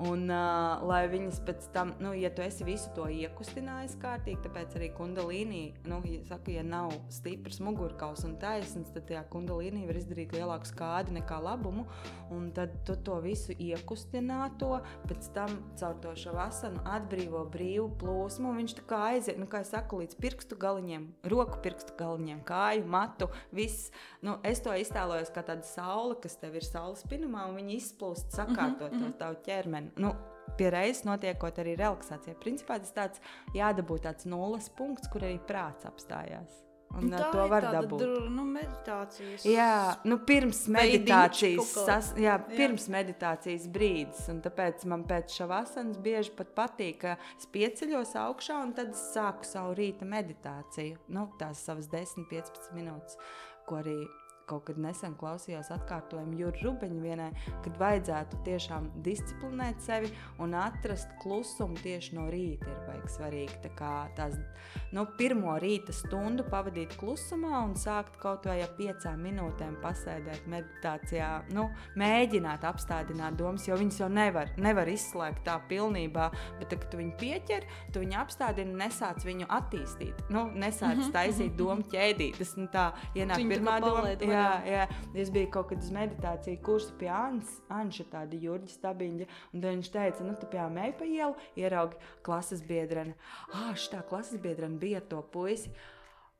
Un, uh, lai viņas pēc tam, nu, ja tu esi visu to iekustinājis kārtīgi, tāpēc arī kundalīnī, nu, ja, saka, ja nav stiprs mugurkauls un taisns, tad tajā kundalīnī var izdarīt lielāku skādi nekā labumu. Un tad tu to visu iekustināto, pēc tam caur to šavasanu atbrīvo brīvu plūsmu. Viņš tā kā aiziet, nu, kā es saku, līdz pirkstu galiņiem, roku pirkstu galiņiem, kāju, matu, viss. Nu, es to iztēlojos kā tāda saule, kas tev ir saules pinumā, un viņi izplūst, sakārtot mm -hmm. to tavu ķermeni nu, pie reizes notiekot arī relaksācija. Principā tas tāds jādabū tāds nulles punkts, kur arī prāts apstājās. Un, tā to var dabūt. dr- Nu, meditācijas. Jā, nu pirms meditācijas, sas, jā, Jā. pirms meditācijas brīdis. Un tāpēc man pēc šavasans bieži pat patīk, ka es pieceļos augšā un tad sāku savu rīta meditāciju. Nu, tās savas 10-15 minūtes, ko arī kaut kad nesen klausījos atkārtojumu Jūras Rubeņa vienai, kad vajadzētu tiešām disciplinēt sevi un atrast klusumu tieši no rīta. Ir baigi svarīgi tā kā tās nu, pirmo rīta stundu pavadīt klusumā un sākt kaut vai ar piecām minūtēm pasēdēt meditācijā. Nu, mēģināt apstādināt domas, jo viņas jau nevar, nevar izslēgt tā pilnībā. Bet, tad, kad tu viņu pieķer, tu viņu apstādini un nesāc viņu attīstīt. Nu, nesāc Mhm, taisīt domu ķēdītes. Nu, tā ienāk pirmā doma. palaid Jā, jā, es biju kaut kad uz meditāciju kursu pie Annas, Anša tāda Jurģa stabiņa, un viņš teica, nu, tu pie mēja pa ielu ieraugi klases biedreni. Ah, šitā klases biedrene bija to puisi.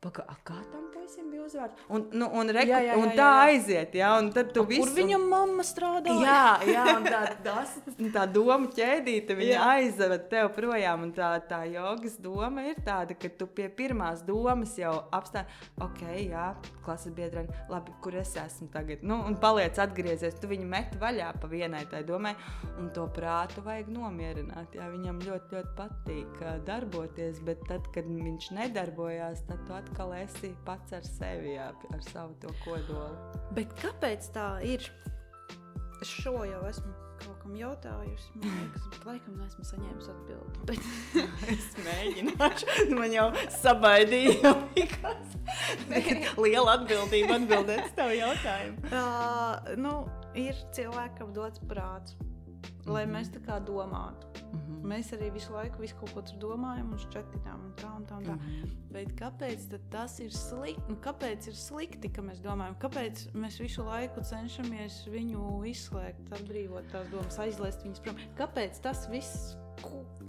Paga, a, kā tam puisim bija uzvārds? Un, nu, un, reku, Jā, jā, un jā, tā jā, jā. aiziet, jā, un tad tu visu... Kur viņa mamma strādā? Jā, jā, un tā, tas, tā doma ķēdīte, viņa Jā. aizved tev projām. Un tā, tā jogas doma ir tāda, ka tu pie pirmās domas jau apstāji, ok, jā, klases biedrene, labi, kur es esmu tagad. Nu, un paliec atgriezies, tu viņu met vaļā pa vienai tai domai, un to prātu vajag nomierināt. Jā, viņam ļoti, ļoti patīk darboties, bet tad, kad viņš nedarbojās, tad tu atkal esi pats ar sevi, jā, ar savu to kodolu. Bet kāpēc tā ir? Es šo jau esmu kaut kam jautājusi. Man liekas, bet laikam neesmu saņēmusi atbildi. Bet Es mēģināšu, man jau sabaidīja. Liela atbildība atbildēt uz tavu jautājumu. uh, nu, ir cilvēkam dots prāts, lai Mhm. mēs tā kā domātu. Mhm. Mēs arī visu laiku visu kaut ko tur domājam un šķetinām un tā un tā. Un tā. Mhm. Bet kāpēc tas ir slikti? Nu, kāpēc ir slikti, ka mēs domājam? Kāpēc mēs visu laiku cenšamies viņu izslēgt, atbrīvot tās domas, aizlaist viņas prom? Kāpēc tas viss?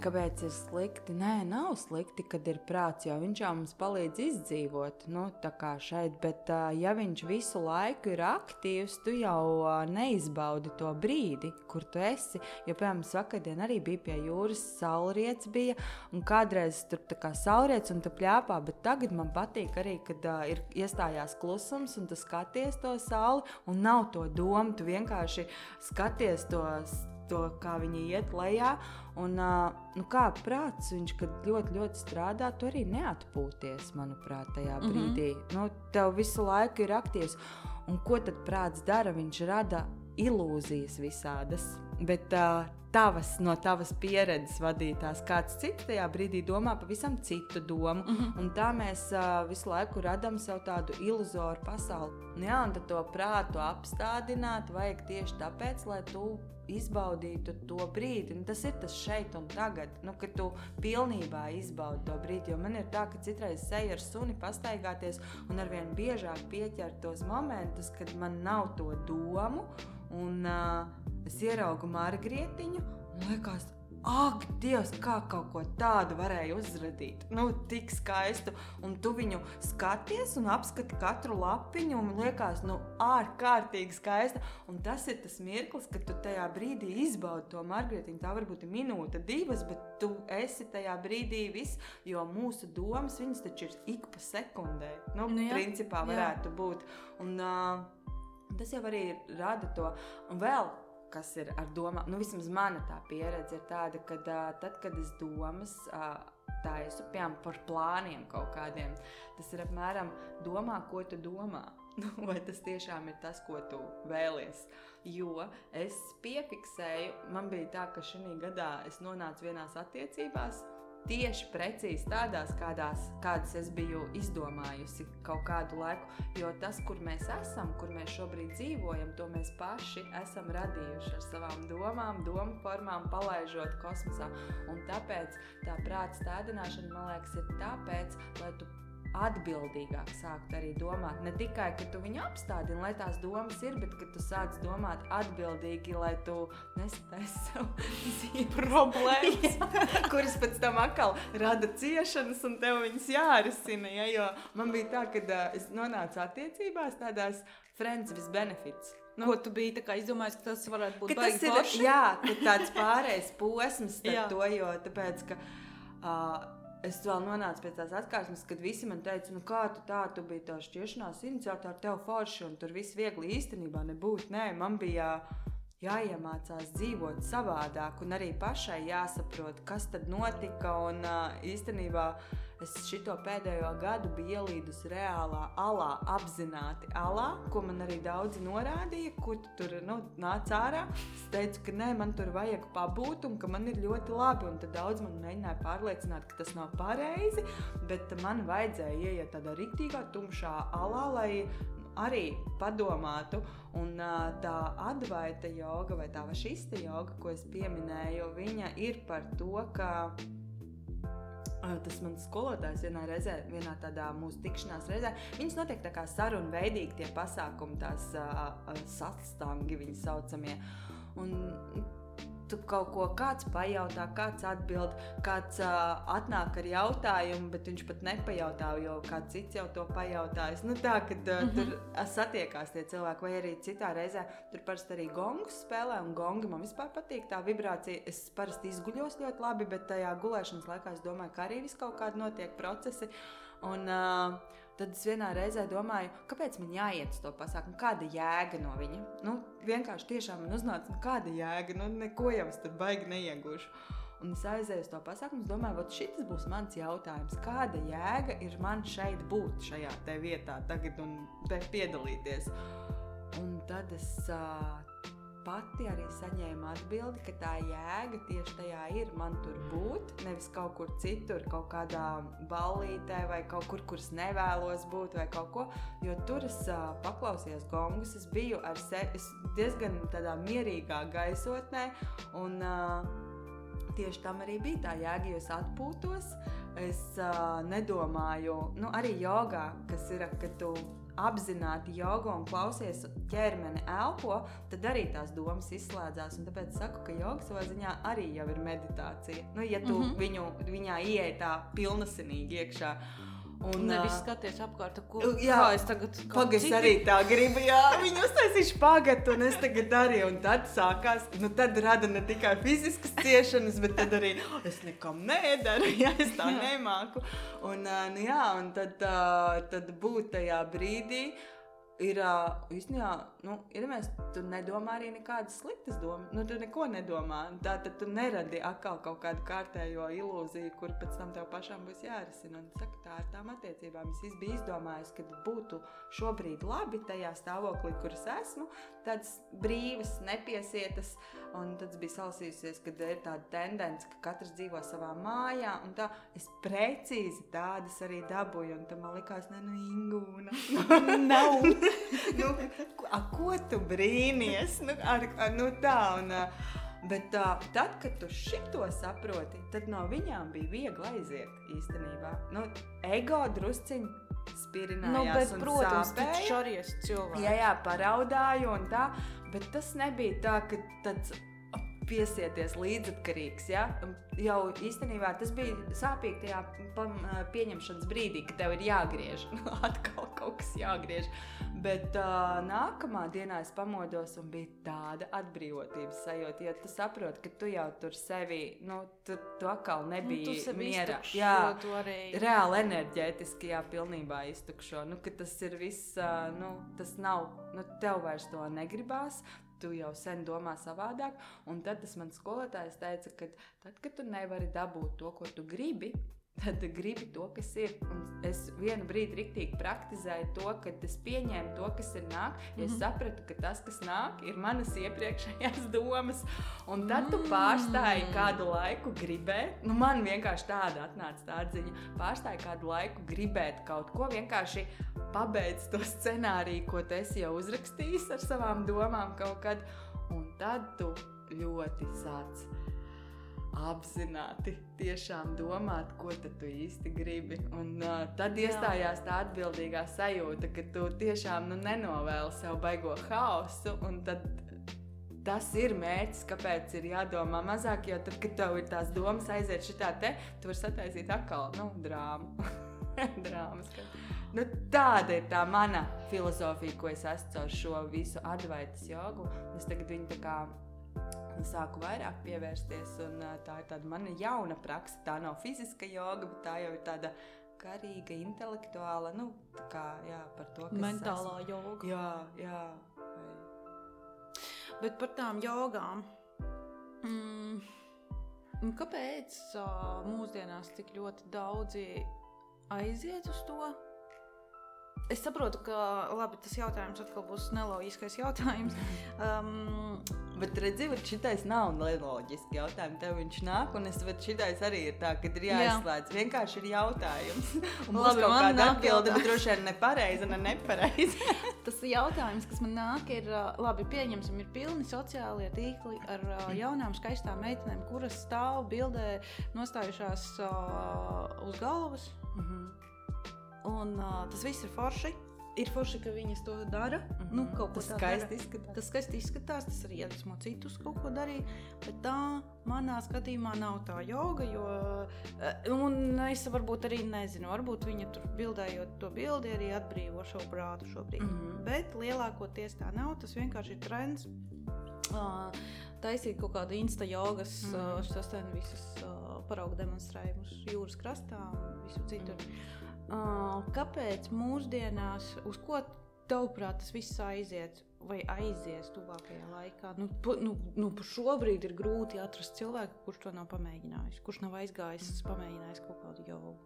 Kāpēc ir slikti? Nē, nav slikti, kad ir prāts, jo viņš jau mums palīdz izdzīvot. Nu, tā kā šeit, bet ja viņš visu laiku ir aktīvs, tu jau neizbaudi to brīdi, kur tu esi. Jo, piemēram, vakardien arī bija pie jūras, saulrietis bija, un kādreiz tur tā kā saulrietis un tu pļāpā, bet tagad man patīk arī, kad uh, ir iestājās klusums un tu skaties to sauli un nav to domu, tu vienkārši skaties to to, kā viņi iet lejā. Un, nu, kā prāts, viņš ļoti, ļoti strādā, tu arī neatpūties, manuprāt, tajā Mhm. brīdī. Mm -hmm. nu, tev visu laiku ir aktīvs. Un ko tad prāts dara? Viņš rada ilūzijas visādas. Bet uh, tavas, no tavas pieredzes vadītās, kāds cits tajā brīdī domā pavisam citu domu. Mm -hmm. Un tā mēs uh, visu laiku radām sev tādu iluzoru pasauli. Nu Jā, un to prātu apstādināt vajag tieši tāpēc, lai tu izbaudītu to brīdi. Nu, tas ir tas šeit un tagad, nu, kad tu pilnībā izbaudi to brīdi. Jo man ir tā, ka citreiz seju ar suni pastaigāties un arvien biežāk pieķert tos momentus, kad man nav to domu. Un uh, es ieraugu margrietiņu un liekas, ak, Dievs, kā kaut ko tādu varēja uzradīt. Nu, tik skaistu. Un tu viņu skaties un apskati katru lapiņu un liekas, nu, ārkārtīgi skaista. Un tas ir tas mirklis, kad tu tajā brīdī izbaudi to margrietiņu. Tā varbūt ir minūte, divas, bet tu esi tajā brīdī viss, jo mūsu domas, viņas taču ir ik pa sekundē. Nu, Nu jā, principā jā. varētu būt. Un, uh, Tas jau arī rada to. Un vēl kas ir ar domām, nu vismaz mana tā pieredze ir tāda, ka tad, kad es domas taisu piemēram par plāniem kaut kādiem, tas ir apmēram domā, ko tu domā. Nu, Vai tas tiešām ir tas, ko tu vēlies? Jo es piefiksēju, man bija tā, ka šī gadā es nonācu vienās attiecībās, tieši precīzi tādās, kādās, kādas es biju izdomājusi kaut kādu laiku. Jo tas, kur mēs esam, kur mēs šobrīd dzīvojam, to mēs paši esam radījuši ar savām domām, domu formām, palaižot kosmosā. Un tāpēc tā prāta stādināšana, man liekas, ir tāpēc, lai tu atbildīgāk sākt arī domāt. Ne tikai, ka tu viņu apstādini, lai tās domas ir, bet ka tu sāc domāt atbildīgi, lai tu nesataisi sev problēmas, kuras pēc tam atkal rada ciešanas, un tev viņas jārisina. Ja? Jo man bija tā, ka uh, es nonācu attiecībās tādās friends with benefits. Nu, Ko tu biji izdomājis, ka tas varētu būt forši? jā, tāds pārējais posms to, jo tāpēc, ka uh, es vēl nonācu pie tās atklāsmes, kad visi man teica, nu kā tu tā, tu biji tā šķiršanās iniciatora, tev forši, un tur viss viegli īstenībā nebūtu. Nē, man bija jāiemācās dzīvot savādāk, un arī pašai jāsaprot, kas tad notika. Un īstenībā es šo pēdējo gadu biju ielīdus reālā alā, apzināti alā, ko man arī daudzi norādīja, kur tu tur nu, nāca ārā. Es teicu, ka nē, man tur vajag pabūt, un ka man ir ļoti labi. Un tad daudz man mēģināja pārliecināt, ka tas nav pareizi, bet man vajadzēja ieiet tādā riktīgā, tumšā alā, lai arī padomātu. Un tā advaita joga vai tā vašista joga, ko es pieminēju, viņa ir par to, ka Tas mans skolotājs vienā reizē, vienā tādā mūsu tikšanās reizē, viņas notiek tā kā sarunu veidīgi tie pasākumi, tās uh, sastangi, viņi saucamie. Un tu kaut ko kāds pajautā, kāds atbild, kāds uh, atnāk ar jautājumu, bet viņš pat nepajautā, jo kāds cits jau to pajautājis. Nu, tā, kad uh, mm -hmm. tur satiekās tie cilvēki, vai arī citā reizē tur parasti arī gongus spēlē, un gongi man vispār patīk. Tā vibrācija, es parasti izguļos ļoti labi, bet tajā gulēšanas laikā es domāju, ka arī viss kaut kādi notiek procesi. Un, uh, Tad es vienā reizē domāju, kāpēc man jāiet uz to pasākumu, kāda jēga no viņa. Nu, vienkārši tiešām man uznāca, nu, kāda jēga, nu, neko jau es tur baigi neiegūšu. Un es aizēju uz to pasākumu, domāju, ka šis būs mans jautājums. Kāda jēga ir man šeit būt, šajā vietā, tagad un piedalīties? Un tad es uh, pati arī saņēmu atbildi, ka tā jēga tieši tajā ir man tur būt, nevis kaut kur citur, kaut kādā ballītē vai kaut kur, kur es nevēlos būt vai kaut ko. Jo tur es uh, paklausījos gongus, es biju ar sevi diezgan tādā mierīgā gaisotnē. Un, uh, Tieši tam arī bija tā jēga, jo es atpūtos. Es uh, nedomāju, nu, arī jogā, kas ir, ka tu apzināti jogu un klausies ķermeni elpo, tad arī tās domas izslēdzās. Un tāpēc saku, ka joga savā ziņā arī jau ir meditācija. Nu, ja tu mm -hmm. viņu, viņā ieej tā pilnasinīgi iekšā. Un nevis skaties apkārt, ko jā, es tagad pagaidu arī tā gribu. Jā, viņi uztaisīja pagaidu, un es tagad arī. Un tad sākās, nu tad rada ne tikai fiziskas ciešanas, bet arī es nekam nedaru, ja es tā nemāku. Un, nu, jā, un tad, tad būt tajā brīdī ir īstenībā, nu, iedomājieties, tu nedomā arī nekādas sliktas domas. Nu, tu neko nedomā. Tā tad tu neradi atkal kaut kādu kārtējo ilūziju, kur pēc tam tev pašam būs jārisina. Un, saka, tā ar tām attiecībām es biju izdomājis, ka būtu šobrīd labi tajā stāvoklī, kur es esmu, tādas brīvas, nepiesietas. Un tad bija salasījusies, ka ir tāda tendence, ka katrs dzīvo savā mājā. Un tā es precīzi tādas arī dabūju. Un tam man likās, ne, nu, Ingūna. Nav. nu, a, ko tu brīnies? Nu, ar, ar, nu tā, un, bet uh, tad, kad tu šito saproti, tad no viņām bija viegli aiziet īstenībā. Nu, ego drusciņi. Nu, bet, protams, tas ir šories cilvēks. Jā, jā, paraudāju un tā, bet tas nebija tā, ka tāds piesieties līdzatkarīgs. Ja? Jau īstenībā tas bija sāpīgi tajā pieņemšanas brīdī, kad tev ir jāgriež. Atkal kaut kas jāgriež. Bet uh, nākamā dienā es pamodos un bija tāda atbrīvotības sajūta. Jo tu saproti, ka tu jau tur sevi, nu, tu, tu atkal nebija nu, miera. Jā, arī... reāli enerģētiski, jā, pilnībā iztukšo. Nu, tas ir viss, uh, nu, tas nav, nu, tev vairs to negribās tu jau sen domā savādāk. Un tad tas mans skolotājs teica, ka tad, kad tu nevari dabūt to, ko tu gribi, tad gribi to, kas ir. Un es vienu brīdi rīktīgi praktizēju to, ka es pieņēmu to, kas ir nāk. Ja es mhm. sapratu, ka tas, kas nāk, ir manas iepriekšējās domas. Un tad tu pārstāji mm. kādu laiku gribēt. Nu, man vienkārši tāda atnāca tā ziņa. Pārstāji kādu laiku gribēt kaut ko vienkārši pabeidz to scenāriju, ko tu esi jau uzrakstījis ar savām domām kaut kad. Un tad tu ļoti sāc apzināti tiešām domāt, ko tu īsti gribi. Un uh, tad iestājās tā atbildīgā sajūta, ka tu tiešām nu, nenovēli sev baigo haosu. Tas ir mērķis, kāpēc ir jādomā mazāk, jo tad, kad tev ir tās domas aiziet šitā te, tu vari sataisīt atkal nu, drāmu. Drāmas. Nu, tāda ir tā mana filozofija, ko es esmu caur šo visu advaitas jogu. Es tagad viņu tā kā sāku vairāk pievērsties. Un, tā ir tāda mana jauna praksa. Tā nav fiziska joga, bet tā jau ir tāda garīga, intelektuāla. Nu, tā kā jā, par to Mentālā esmu. joga. Jā, jā. Bet par tām jogām. Mm, kāpēc uh, mūsdienās tik ļoti daudzi aiziet uz to? Es saprotu, ka labi, tas jautājums atkal būs neloģiskais jautājums. Um, Bet redziet, šitais nav neloģiski jautājums. Tev viņš nāk, un es saprotu, šitais arī ir tā, ka ir jāizslēdz. Jā. Vienkārši ir jautājums. Un Labi, kaut kāda atbilde, bet droši vien nepareiza, ne nepareiza. tas jautājums, kas man nāk, ir, labi, pieņemsim, ir pilni sociālie tīkli ar jaunām, skaistām meitenēm, kuras stāv bildē nostājušās uh, uz galvas. Mhm. Un uh, tas viss ir forši. Ir forši, ka viņas to dara. Mm -hmm. nu, kaut ko Tas tādu skaisti izskatās. Tas skaisti izskatās, tas arī iedvesmo citus kaut ko darīt. Bet tā manā skatījumā nav tā joga. Jo, un es varbūt arī nezinu, varbūt viņa tur bildējot to bildi arī atbrīvo šo prātu šobrīd. Mm Mhm. -hmm. Bet lielākoties tā nav. Tas vienkārši ir trends. Uh, taisīt kaut kādu insta jogas, mm. Mhm. uh, sastāvdaļu visus uh, paraugu demonstrējumus jūras krastā un visur citur. Uh, kāpēc mūsdienās, uz ko tavuprāt tas viss aiziet? Vai aizies tuvākajā laikā? Nu, pu, nu, nu, pa šobrīd ir grūti atrast cilvēku, kurš to nav pamēģinājis, kurš nav aizgājis, pamēģinājis kaut kādu jogu.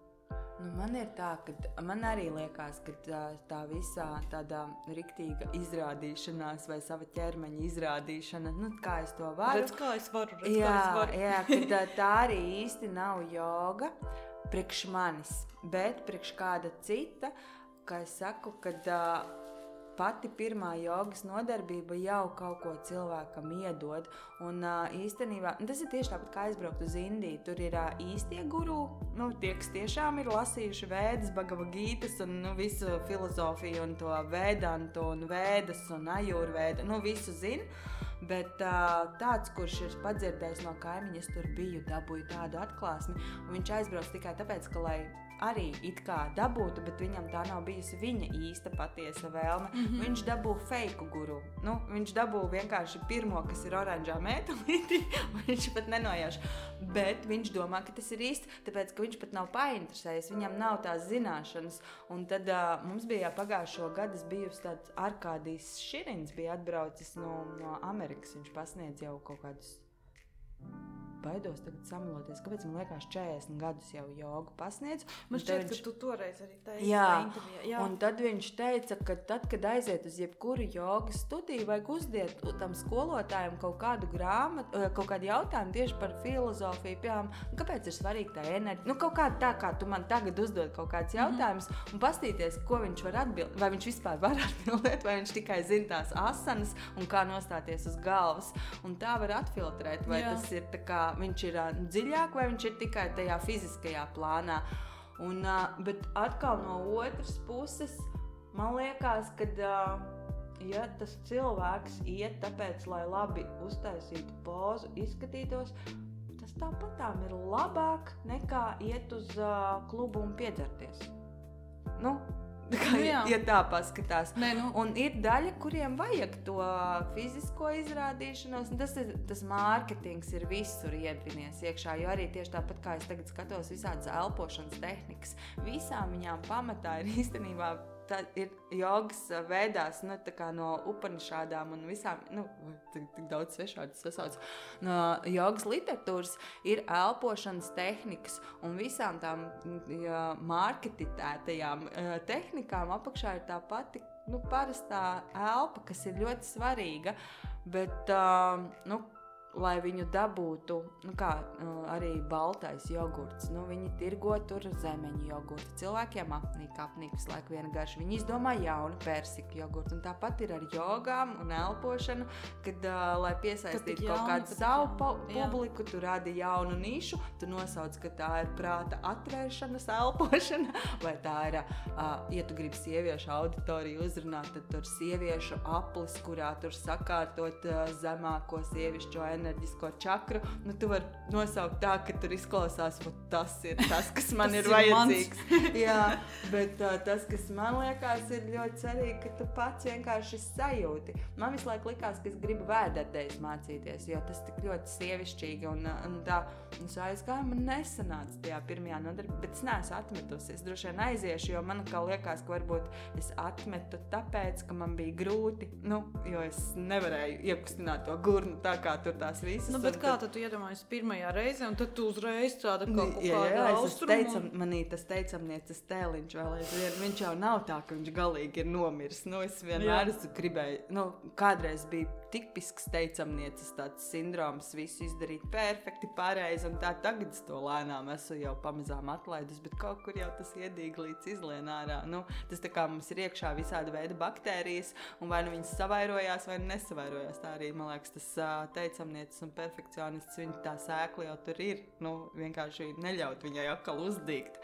Nu, man ir tā, ka man arī liekas, ka tā, tā visā tāda riktīga izrādīšanās vai sava ķermeņa izrādīšana, nu, kā es to varu. Redz, kā es varu, redz, jā, kā es varu. jā, tā, tā arī īsti nav joga priekš manis, bet priekš kāda cita, kā es saku, kad uh, pati pirmā jogas nodarbība jau kaut ko cilvēkam iedod. Un uh, īstenībā tas ir tieši tāpat kā aizbraukt uz Indiju. Tur ir uh, īstie guru, nu, tie, kas tiešām ir lasījuši vēdas, bagavagītas un nu, visu filozofiju un to vēdantu un vēdas un ajurvēdu, nu, visu zina. Bet uh, tāds, kurš ir padzirdējis no kaimiņa, tur biju, dabūju tādu atklāsmi. un Viņš aizbrauc tikai tāpēc, ka, lai arī it kā dabūtu, bet viņam tā nav bijusi viņa īsta patiesa vēlme. Mm -hmm. Viņš dabūja fake guru. Nu, viņš dabūja vienkārši pirmo, kas ir oranžā metālīte. viņš pat nenojauš. Bet viņš domā, ka tas ir īsti, tāpēc ka viņš pat nav painteresējies. Viņam nav tās zināšanas. Un tad uh, mums bija pagājušo gadu bijusi tāds Arkādijs Širins, bija atbraucis no, no Amerikas. Viņš pasniedz jau kaut kādus baidos tagad samaloties. Kāpēc man liekas, 40 gadus jau jogu pasniedz? Man šķiet, viņš- ka tu toreiz arī teici, Jā, intervijā. Jā. Un tad viņš teica, ka tad, kad aiziet uz jebkuru jogas studiju, vajag uzdiet tam skolotājam kaut kādu grāmatu, eh, kaut kādu jautājumu tieši par filozofiju. Piemēram, kāpēc ir svarīga tā enerģija? Nu, kaut kā tā, kā tu man tagad uzdod kaut kādus jautājumus, mm -hmm. un paskatīties, ko viņš var atbildēt. Vai viņš vispār var atbildēt, vai viņš tikai zina tās asanas un kā nostāties uz galvas. Un tā var atfiltrēt, vai Jā. Tas ir kā viņš ir dziļāk, vai viņš ir tikai tajā fiziskajā plānā. Un, bet atkal no otras puses, man liekas, ka, ja tas cilvēks iet tāpēc, lai labi uztaisītu pozu, izskatītos, tas tāpat ir labāk nekā iet uz uh, klubu un piedzerties. Nu, kā, Nu jā. ja tā paskatās. Nē, nu, Un ir daļa, kuriem vajag to fizisko izrādīšanos. un Tas, ir, tas mārketings ir visur iedvinies iekšā. Jo arī tieši tāpat kā es tagad skatos visādas elpošanas tehnikas, visām viņām pamatā ir īstenībā. Tā ir jogas veidās nu, no upanišādām un visām, nu, tik, tik daudz svešādas sasauc. No jogas literatūras ir elpošanas tehnikas un visām tām ja, marketitētajām eh, tehnikām apakšā ir tā pati nu, parastā elpa, kas ir ļoti svarīga. Bet, uh, nu, lai viņu dabūtu, nu, kā arī baltais jogurts, nu, viņi tirgo tur zemeņu jogurtu. Cilvēkiem apnīk, apnīk visu laiku viena garša. Viņi izdomā jaunu persika jogurtu. Un tāpat ir ar jogām un elpošanu, kad, uh, lai piesaistītu kaut kādu savu pu- Jā. publiku, tu radi jaunu nišu, tu nosauc, ka tā ir prāta atvēršanas elpošana, vai tā ir, uh, ja tu gribi sieviešu auditoriju uzrunāt, tad tur sieviešu aplis, kurā tur sakārtot uh, zemāko sievišķo enerģiju enerģisko čakru, nu, tu vari nosaukt tā, ka tur izklausās, ka tas ir tas, kas man Tas ir ir vajadzīgs. Jā, bet uh, tas, kas man liekas, ir ļoti svarīgi, ka tu pats vienkārši sajūti. Man visu laiku likās, ka es gribu vēdēties mācīties, jo tas tik ļoti sievišķīgi un, un tā. Un es aizgāju, man nesanāca tajā pirmajā nodarbībā, bet es neesmu atmetusi. Es droši vien aiziešu, jo man kā liekas, ka varbūt es atmetu tāpēc, ka man bija grūti, nu, jo es nevarēju iekustināt to gurnu tā kā tur tās visas. Nu, bet kā tad- tu iedomājies pirmajā reizē, un tad tu uzreiz tāda kā kaut Jā, jā, esmu austrumu. teicam, manī tas teicamnieces tēliņš vēl aizvien. Viņš jau nav tā, ka viņš galīgi ir nomiris. Nu, es vienmēr esmu gribēju, nu, kādreiz bija tipisks teicamnieces tāds sindroms, visu izdarīt perfekti, pareizi, un tā tagad es to lēnām esmu jau pamazām atlaidus, bet kaut kur jau tas iedīg līdz izlien ārā. Nu, tas tā kā mums ir iekšā visāda veida baktērijas, un vai nu viņas savairojās, vai nesavairojās. Tā arī, man liekas, tas teicamnieces un perfekcionists, viņa tā sēkla jau tur ir. Nu, vienkārši neļaut viņai atkal uzdīgt.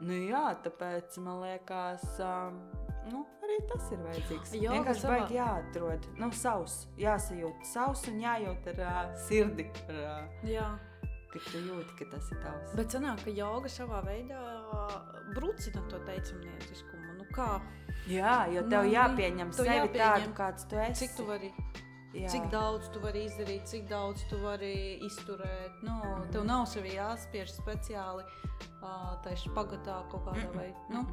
Nu, jā, tāpēc man liekas, nu, arī tas ir vajadzīgs. Joga vienkārši savā- vajag jāatrod nu, savs, jāsajūt savs un jājūt ar uh, sirdi, ar, uh, Jā. ka tu jūti, ka tas ir tavs. Bet sanāk, ka joga savā veidā brucina to teicamnieciskumu. Nu kā? Jā, jo tev Nu, jāpieņem sevi jāpieņem, tādu, kāds tu esi. Cik tu vari, Jā. cik daudz tu vari izdarīt, cik daudz tu vari izturēt. Nu, tev nav sevi jāspiež speciāli uh, tajā pagatā kaut kādā veidā. Nu,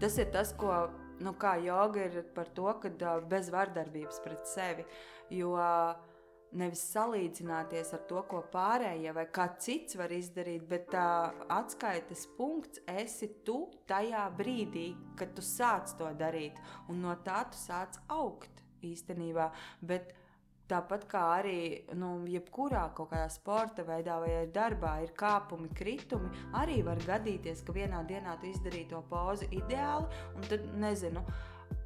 Tas ir tas, ko nu, kā joga ir par to, ka uh, bez vardarbības pret sevi. Jo uh, nevis salīdzināties ar to, ko pārējie vai kāds cits var izdarīt, bet uh, atskaites punkts esi tu tajā brīdī, kad tu sāc to darīt. Un no tā tu sāc augt īstenībā. Bet Tāpat kā arī nu, jebkurā kaut kādā sporta veidā vai darbā ir kāpumi, kritumi, arī var gadīties, ka vienā dienā tu izdarīji to pozu ideāli, un tad nezinu.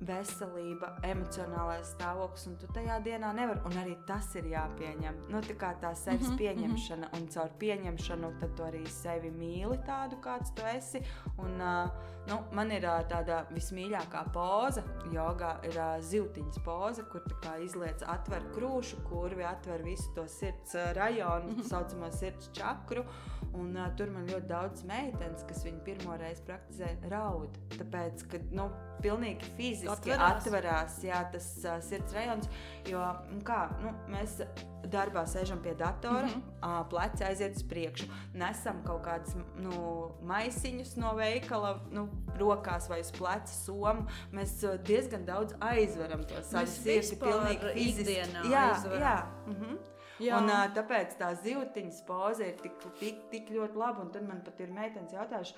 Veselība, emocionālais stāvoklis, un tu tajā dienā nevari. Un arī tas ir jāpieņem. Nu, tā kā tā sevis Mhm, pieņemšana, un caur pieņemšanu tu arī sevi mīli tādu, kāds tu esi. Un, uh, nu, man ir tāda vismīļākā poza, jogā ir zivtiņas poza, kur izliec, atver krūšu, kurvi atver visu to sirds rajonu, tā saucamo sirds čakru. Un, uh, tur man ļoti daudz meitenes, kas viņu pirmo reizi praktizē, raud. Tāpēc, ka nu, pilnīgi fiziski Atverās. atverās jā, tas uh, sirds rajons. Jo kā, nu, mēs darbā sēžam pie datora, mm Mhm. -hmm. uh, pleci aiziet uz priekšu, nesam kaut kādus nu, maisiņus no veikala nu, rokās vai uz pleca somu. Mēs uh, diezgan daudz aizveram to savu sirdi. pilnīgi fiziski. jā, aizveram. jā. Mm -hmm. Jā. Un, uh, tāpēc tā zivtiņas poza ir tik, tik, tik ļoti laba. Un tad man pat ir meitenes jautājuši,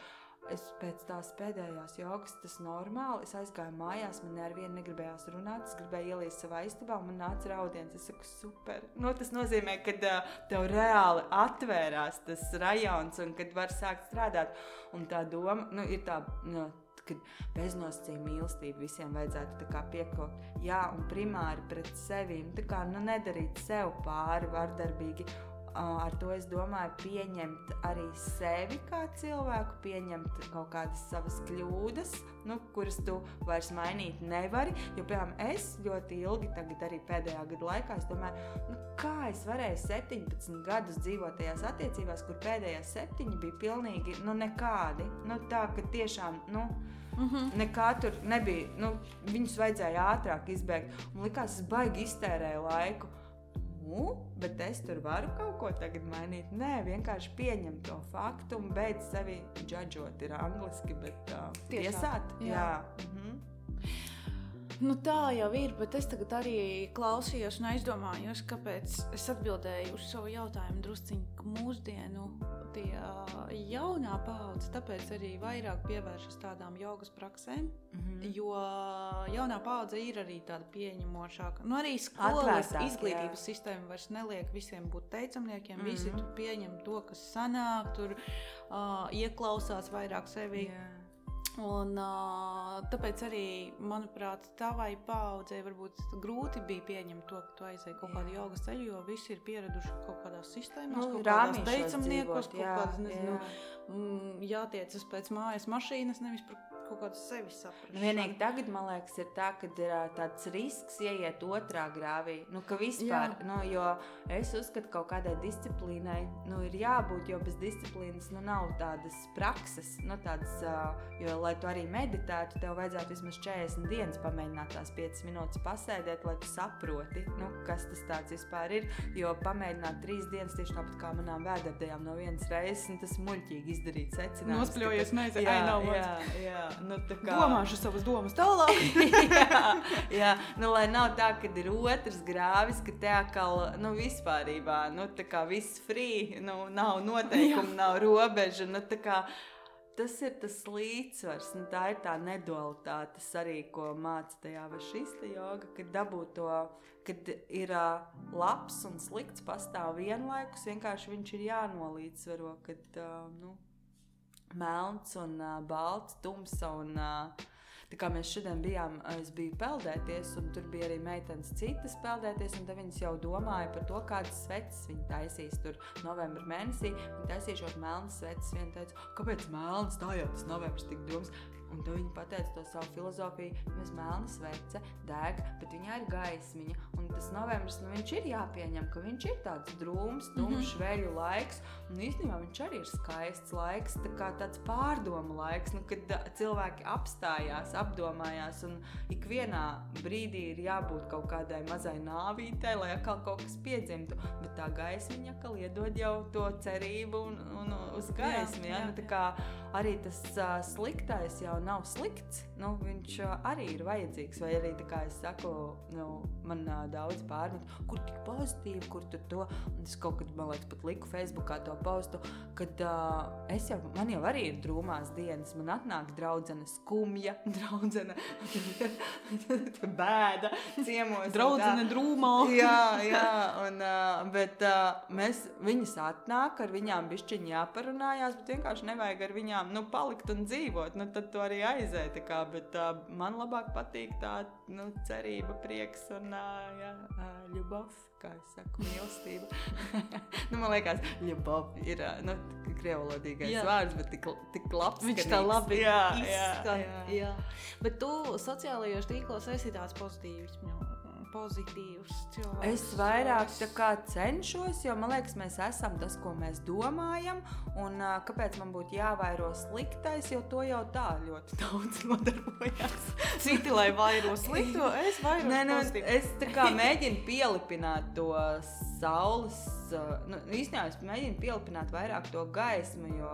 es pēc tās pēdējās jogas, tas normāli. Es aizgāju mājās, man ar vienu negribējās runāt. Es gribēju ielīst savā istabā, un man nāca raudiens. Es saku, super. Nu, tas nozīmē, ka tev reāli atvērās tas rajons, un kad var sākt strādāt. Un tā doma nu, ir tā. Nu, kad beznosacījuma mīlestība visiem vajadzētu piekopot. Jā, un primāri pret sevi. Tā kā nu, nedarīt sev pāri vardarbīgi. Ar to es domāju, pieņemt arī sevi kā cilvēku, pieņemt kaut kādas savas kļūdas, nu, kuras tu vairs mainīt nevari. Jo, piemēram, es ļoti ilgi, tagad arī pēdējā gada laikā, es domāju, nu, kā es varēju 17 gadus dzīvot tajās attiecībās, kur pēdējie septiņi bija pilnīgi nu, nekādi. Nu, tā, ka tiešām. Nu, Mm -hmm. Nekā tur nebija. Nu, viņus vajadzēja ātrāk izbēgt. Man liekas, es baigi iztērēju laiku. Nu, bet es tur varu kaut ko tagad mainīt. Nē, vienkārši pieņemt to faktu un beidz sevi džudžot. Ir angliski, bet uh, Tiesāt. Jā. Jā. Mhm. Nu, tā jau ir, bet es tagad arī klausījos un aizdomājos, kāpēc es atbildēju uz savu jautājumu drusciņā, ka mūsdienu tie jaunā paudze tāpēc arī vairāk pievēršas tādām jogas praksēm, Mhm. jo jaunā paudze ir arī tāda pieņemošāka. Nu, arī skolas Atvērtāk, izglītības jā. sistēma vairs neliek visiem būt teicamniekiem. Mm -hmm. Visi Mhm. pieņem to, kas sanāk, tur uh, ieklausās vairāk sevi. Jā. Un, tāpēc arī, manuprāt, tavai paudzei varbūt grūti bija pieņemt to, ka tu aizēji kaut kādu jogas ceļu, jo visi ir pieraduši kaut kādās sistēmās, Nu, kaut kādās teicamniekos, kaut kādas, nezinu, jā. mm, jātiecas pēc mājas mašīnas, nevis par kaut kādu sevi saprast. Nu, vienīgi tagad, man liekas, ir tā, ka ir tāds risks ieiet otrā grāvī. Nu, ka vispār, Jā. nu, jo es uzskatu, ka kaut kādai disciplīnai nu, ir jābūt, jo bez disciplīnas nu, nav tādas prakses. Nu, tādas, jo, lai tu arī meditētu, tev vajadzētu vismaz 40 dienas pamēģināt tās 5 minūtes pasēdēt, lai tu saproti, nu, kas tas tāds vispār ir. Jo pamēģināt 3 dienas tieši tāpat kā manām vēderdējām no vienas reizes, un tas ir muļķīgi izdarīt secinājums. Nospļaujies, Jā, ai, nav jā, jā, nu, tā kā Domāšu savas domas tālāk. jā, jā, nu, lai nav tā, ka ir otrs grāvis, ka te atkal, nu, vispārībā, nu, tā kā viss free, nu, nav noteikumu, nav robeža, nu, tā kā tas ir tas līdzsvars, nu, tā ir tā nedualitāte, arī, ko māca tajā vašista joga, kad dabūt to, kad ir ā, labs un slikts pastāv vienlaikus, vienkārši viņš ir jānolīdzsvaro, kad, ā, nu, melns un uh, balts, tumsa un uh, Tā kā mēs šodien bijām, es biju peldēties, un tur bija arī meitenes citas peldēties, tad viņas jau domāja par to, kādas sveces viņi taisīs. Tur novembrī mēnesī viņi taisīšot melnas sveces. Viena teica, kāpēc melnas, tā jau tas novembris tik drūms. Un tad viņi pateica to savu filozofiju, mēs melna svece, deg, bet viņai ir gaismiņa. Un tas novembris, nu, viņš ir jāpieņem, ka viņš ir tāds drūms, tumšs, veļu laiks. Un īstenībā viņš arī ir skaists laiks, tā kā tāds pārdomu laiks, nu, kad cilvēki apstājās, apdomājās. Un ikvienā brīdī ir jābūt kaut kādai mazai nāvītei, lai atkal kaut kas piedzimtu. Bet tā gaismiņa atkal iedod jau to cerību un, un uz gaismu. Jā, Nu, tā kā arī tas uh, sliktais jau nav slikts. Nu, viņš uh, arī ir vajadzīgs. Vai arī, tā kā es saku, nu, man uh, daudz pārmet, kur tik pozitīvi, kur tur to. Un es kaut kad, man liekas, pat liku Facebookā to postu, kad uh, es jau, man jau arī ir drūmās dienas. Man atnāk draudzene skumja, draudzene bēda, ciemos. Draudzene drūmā. jā, jā, un, uh, bet uh, mēs viņas atnāk, ar viņām bišķiņi jāparunājās, bet vienkārši nevajag ar viņām nu, palikt un dzīvot. Nu, tad tu arī aizēji. Kā, bet uh, man labāk patīk tā nu, cerība, prieks un uh, jā, uh, ļubov, kā es saku, mīlestība. nu, man liekas, ļubov ir uh, nu, krievlodīgais Jā. vārds, bet tik, tik labs. Viņš tā labi jā, izskan. jā, jā. jā. Bet tu sociālajos tīklos esi tāds pozitīvs, nu, pozitīvs cilvēks. Es vairāk cenšos, jo man liekas, mēs esam tas, ko mēs domājam. Un kāpēc man būtu jāvairo sliktais, jo to jau tā ļoti daudz nodarbojas. Citi, lai vairo slikto, es vairo Nē, nu, pozitīvu. es mēģinu pielipināt to saules. Nu, īstenībā es mēģinu pielipināt vairāk to gaismu, jo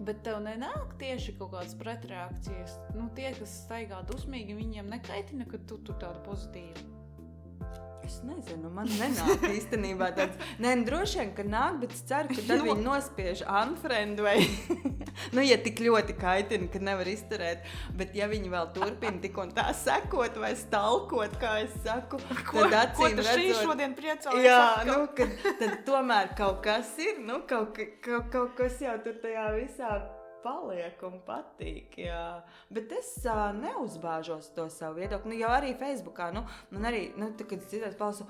Bet tev nenāk tieši kaut kādas pretreakcijas. Nu, tie, kas staigā dusmīgi, viņiem nekaitina, ka tu tur tāda pozitīva. Es nezinu, man nenāk īstenībā tāds. Nē, nu, droši vien, ka nāk, bet es ceru, ka tad viņi nospiež unfriend vai, nu, ja tik ļoti kaitina, ka nevar izturēt. Bet, ja viņi vēl turpina tik un tā sekot vai stalkot, kā es saku, Ko, tad ko acīm šī redzot. šodien priecājies? Jā, atkal? nu, kad, tad tomēr kaut kas ir, nu, kaut, ka- kaut, kaut kas jau tur tajā visā paliek un patīk. Jā. Bet es uh, neuzbāžos to savu viedokli. Nu, jau arī Facebookā, nu, man arī, nu, tā, kad es citreiz palsu,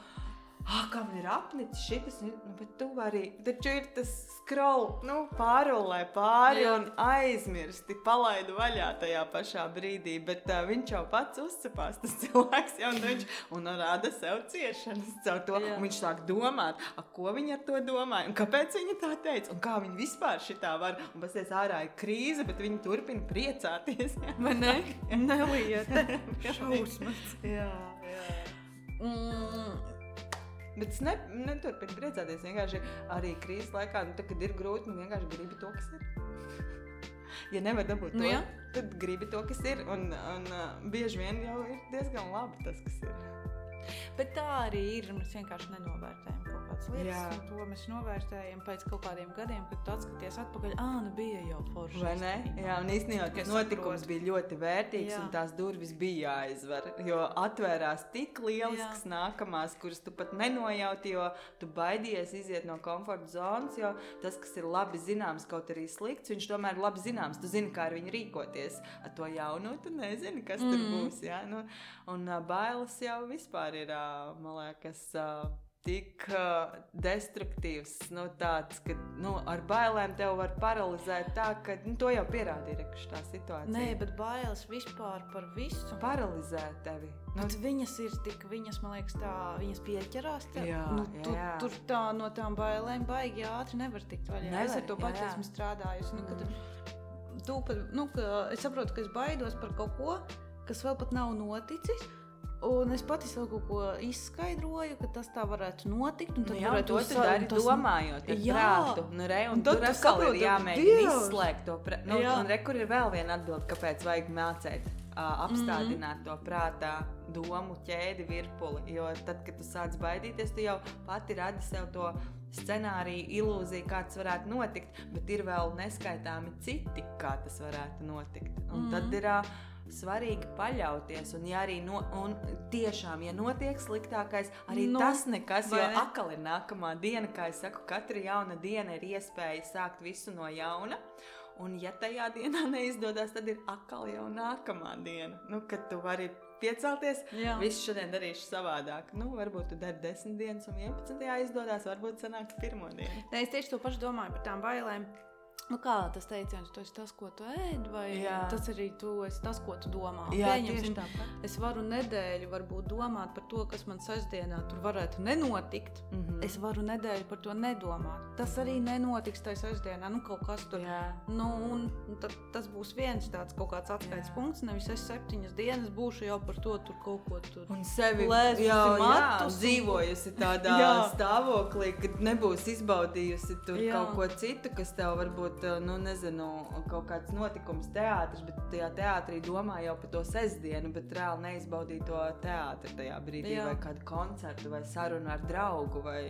ah, kā man ir apnicis šis, nu, bet tu arī, taču ir tas scroll, nu, pārolē pāri Jā. un aizmirsti, palaidu vaļā tajā pašā brīdī, bet uh, viņš jau pats uzcepās, tas cilvēks jau, un viņš un rada sev ciešanas caur to, Jā. un viņš sāk domāt, a, ko viņa ar to domāja, un kāpēc viņa tā teica, un kā viņa vispār šitā var, un pasties ārā ir krīze, bet viņa turpina priecāties. Jā, Vai ne? Nelieta. Šausmas. jā. jā. Mm, Bet es ne, neturpinu priecāties. Vienkārši arī krīzes laikā, nu, tad, kad ir grūti, nu vienkārši gribi to, kas ir. Ja nevar dabūt to, Nu, jā. tad gribi to, kas ir. Un, un uh, bieži vien jau ir diezgan labi tas, kas ir. Bet tā arī ir. Mēs vienkārši nenovērtējam kaut kādas lietas. To mēs novērtējam pēc kaut kādiem gadiem, kad tu atskaties atpakaļ. Ah, nu bija jau forši. Vai ne? Jā, un īstenībā tas notikums saproti. bija ļoti vērtīgs, Jā. un tās durvis bija jāizver. Jo atvērās tik lielisks Jā. nākamās, kuras tu pat nenojauti, jo tu baidies iziet no komforta zonas. Jo tas, kas ir labi zināms, kaut arī slikts, viņš tomēr ir labi zināms. Tu zini, kā ar viņu rīkoties. Ar to jaunu tu nezini, kas mm. tur būs. Jā? Nu, un uh, bailes jau vispār ir, uh, man liekas. Uh, tik uh, destruktīvs, nu, tāds, ka nu, ar bailēm tev var paralizēt tā, ka nu, to jau pierādīja tā situācija. Nē, bet bailes vispār par visu. Paralizē tevi. Nu, bet viņas ir tik, viņas, man liekas, tā, viņas pieķerās tev. Jā, nu, tu, jā. tur tā, no tām bailēm baigi ātri nevar tikt vaļā. Nevar, es ar to jā. esmu strādājusi. Nu, kad, tu, nu, ka es saprotu, ka es baidos par kaut ko, kas vēl pat nav noticis. Un es pati sev kaut ko izskaidroju, ka tas tā varētu notikt. un Nu, jā, varētu to un tas- domājot, ar Jā. prātu. Nu, re, un tad tur tu atkal ir saproti, jāmēģina izslēgt to prātu. Nu, Jā. un re, kur ir vēl viena atbilde, kāpēc vajag mācīt. Uh, apstādināt mm -hmm. to prātā, domu ķēdi, virpuli. Jo tad, kad tu sāc baidīties, tu jau pati radi sev to scenāriju, ilūziju, kā tas varētu notikt, bet ir vēl neskaitāmi citi, kā tas varētu notikt. Un mm tad ir svarīgi paļauties. Un, ja arī no, un tiešām, ja notiek sliktākais, arī Nu, no, tas nekas, jo ne? atkal ir nākamā diena, kā es saku, katra jauna diena ir iespēja sākt visu no jauna. Un, ja tajā dienā neizdodas, tad ir atkal jau nākamā diena, nu, kad tu vari piecelties. Jā. Visu šodien darīšu savādāk. Nu, varbūt tu dari 10 dienas, un 11. izdodas, varbūt sanāks pirmo dienu. Nē, es tieši to pašu domāju par tām bailēm. Nu, kā tas teiciens, tu esi tas, ko tu ēd, vai Jā. tas arī tu esi tas, ko tu domā. Jā, tieši tāpat. Es varu nedēļu varbūt domāt par to, kas man sestdienā tur varētu nenotikt. Mm -hmm. Es varu nedēļu par to nedomāt. Tas arī nenotiks tajā sestdienā. Nu, kaut kas tur. Jā. Nu, un tad, tas būs viens tāds kaut kāds atskaites Jā. punkts. Nevis es septiņas dienas būšu jau par to tur kaut ko tur. Un sevi Lēsusi jau matus un- dzīvojusi tādā stāvoklī, kad nebūs izbaudījusi tur Jā. kaut ko citu, kas tev varbūt, nu, nezinu, kaut kāds notikums teātris, bet tajā teātrī domā jau par to sestdienu, bet reāli neizbaudīja to teātri tajā brīdī, Jā. vai kādu koncertu, vai sarunu ar draugu, vai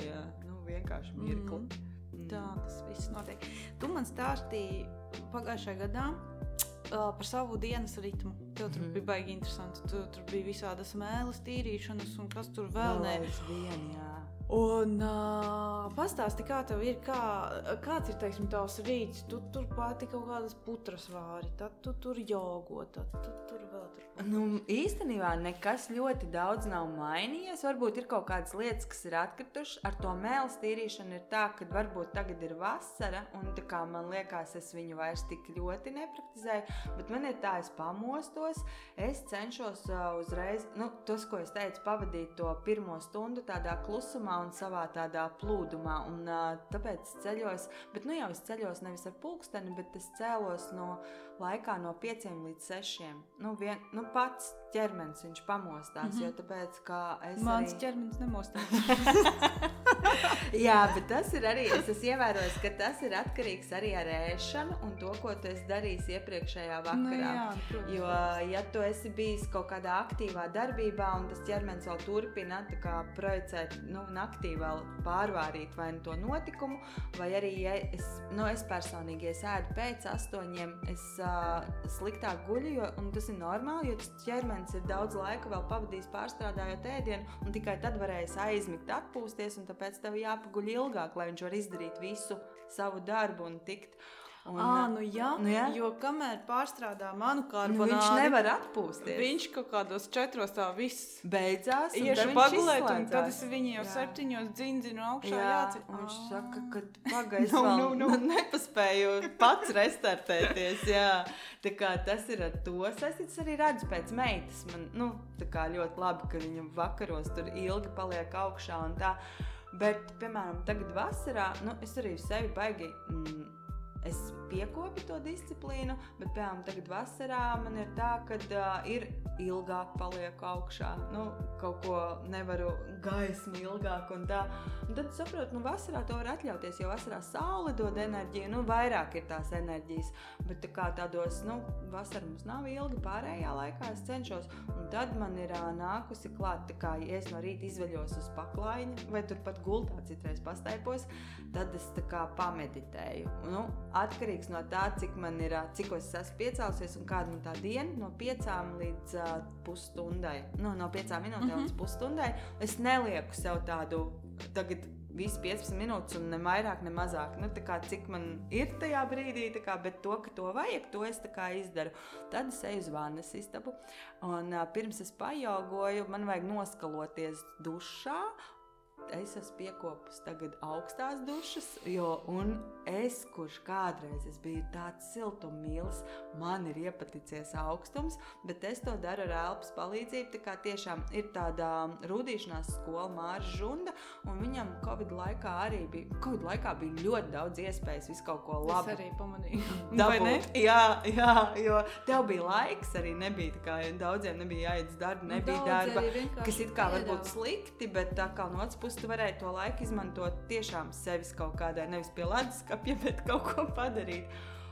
nu, vienkārši mirkli. Mhm. Tā tas viss notiek. Tu man stāstīji pagājušajā gadā uh, par savu dienas ritmu. Tev tur Mhm. bija baigi interesanti. Tu, tur bija visādas mēlis, tīrīšanas un kas tur vēl ne. Vien, jā. Un uh, pastāsti, kā tev ir, kā, kāds ir teiksim, tavs rīts. Tu tur pati kaut kādas putras vāri, tad tu tur jogo, tad tu tur vēl tur. Nu, īstenībā nekas ļoti daudz nav mainījies. Varbūt ir kaut kādas lietas, kas ir atkritušas. Ar to mēlu tīrīšanu ir tā, ka varbūt tagad ir vasara, un kā man liekas, es viņu vairs tik ļoti nepraktizēju. Bet man ir tā, es pamostos, es cenšos uzreiz, nu, tas, ko es teicu, pavadīt to pirmo stundu tādā klusumā un savā tādā plūdumā. Un, uh, tāpēc ceļos, bet nu jau es ceļos nevis ar pulksteni, bet es cēlos no laikā no 5 līdz 6. Nu, vien, nu, pats ķermenis viņš pamostās, mm -hmm. jo tāpēc, ka es Mans arī... ķermenis nemostās. Jā, bet tas ir arī, es esmu ievērojis, ka tas ir atkarīgs arī ar ēšanu un to, ko tu esi darījis iepriekšējā vakarā. Nu, jā, protams. Jo, ja tu esi bijis kaut kādā aktīvā darbībā, un tas ķermenis vēl turpina projicēt, nu, naktī vēl pārvārīt vai nu to notikumu, vai arī, ja es, nu, es personīgi, ja es ēdu pēc astoņiem, es uh, sliktāk guļu, jo, un tas ir normāli, jo tas ķermenis ir daudz laika vēl pavadījis pārstrādājot ēdienu, un tikai tad varēs aizmigt, atpūsties, un tāpēc tev jāpaguļ ilgāk, lai viņš var izdarīt visu savu darbu un tikt. Un, Ah, nu jā, Nu jā. jo kamēr pārstrādā manu nu, karbonādi, viņš nevar atpūsties. Viņš kaut kādos četros tā viss beidzās. iešu pagulēt, un tad es viņu jau Jā. septiņos dzindzinu augšā Jā, jāceļ. un viņš saka, ka pagaidi, Nu, vēl nu, nu. nu, nepaspēju pats restartēties. Jā. Tā kā tas ir ar to saistīts. Arī redzu pēc meitas. Man nu, tā kā ļoti labi, ka viņa vakaros tur ilgi paliek augšā un tā. Bet, piemēram, tagad vasarā, nu, es arī sevi baigi. Mm, Es piekopju to disciplīnu, bet, piemēram, tagad vasarā man ir tā, ka uh, ir ilgāk paliek augšā. Nu, kaut ko nevaru gaismu ilgāk un tā. Un tad saprotu, nu, vasarā to var atļauties, jo vasarā saule dod enerģiju, nu, vairāk ir tās enerģijas. Bet tā kā tādos, nu, vasarā mums nav ilgi pārējā laikā, es cenšos. Un tad man ir uh, nākusi klāt, tā kā ja es no rīta izveļos uz paklājiņa vai turpat gultā citreiz pastaipos, tad es tā kā pameditēju. Nu, atkarīgs no tā, cik man ir, cik es esmu piecēlusies un kāda man tā diena, no piecām līdz uh, pusstundai. Nu, no piecām minūtēm mm -hmm. līdz pusstundai. Es nelieku sev tādu tagad. Visi 15 minūtes, un ne vairāk, ne mazāk. Nu, kā, cik man ir tajā brīdī, kā, bet to, ka to vajag, to es izdaru. Tad es eju uz vannas istabu, un uh, pirms es pajogoju, man vajag noskaloties dušā, es esmu piekopus tagad augstās dušas, jo es, kurš kādreiz es biju tāds siltummīlis, man ir iepaticies augstums, bet es to daru ar elpas palīdzību. Tā kā tiešām ir tāda rūdīšanās skola Māra Žunda, un viņam Covid laikā arī bija, Covid laikā bija ļoti daudz iespējas visu kaut ko labu. Es arī pamanīju. Dabūt. Jā, jā, jo tev bija laiks, arī nebija kā daudziem nebija jāiet uz darbu, nebija Daudzi darba, kas it kā var būt slikti, bet tā kā no otras puses tu varēji to laiku izmantot tiešām sevis kaut kādai, nevis pie leduskapja, bet kaut ko padarīt.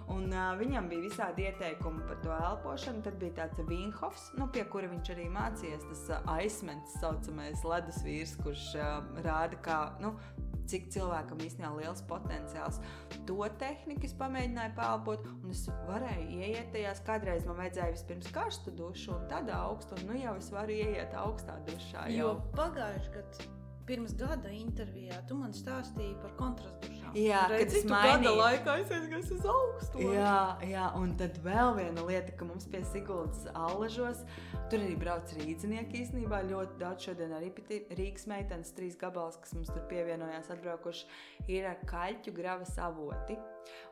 Un, uh, viņam bija visādi ieteikumi par to elpošanu. Tad bija tāds Vīnhofs, nu, pie kura viņš arī mācījās. Tas uh, aizsmeļs, tā saucamais ledus vīrs, kurš uh, rāda, kā, nu, cik cilvēkam īstenībā ir liels potenciāls. To tehniku es pamēģināju pelpot, un es varēju ieiet tajās. Kādreiz man vajadzēja vispirms karstu dušu, un tad augstu, un nu jau es varu ieiet augstā dušā. Jo Jau. pagājušajā gadā, pirms gada intervijā, tu man stāstīji par kontrastu dušām. Jā, kad es tu gada laikā es aizgāju uz augstu. Jā, jā, un tad vēl viena lieta, ka mums pie Siguldas alažos, tur arī brauc rīznieki īstenībā ļoti daudz. Šodien arī Rīgas meitenes trīs gabals, kas mums tur pievienojās, atbraukuši, ir ar kaļķu gravas avoti.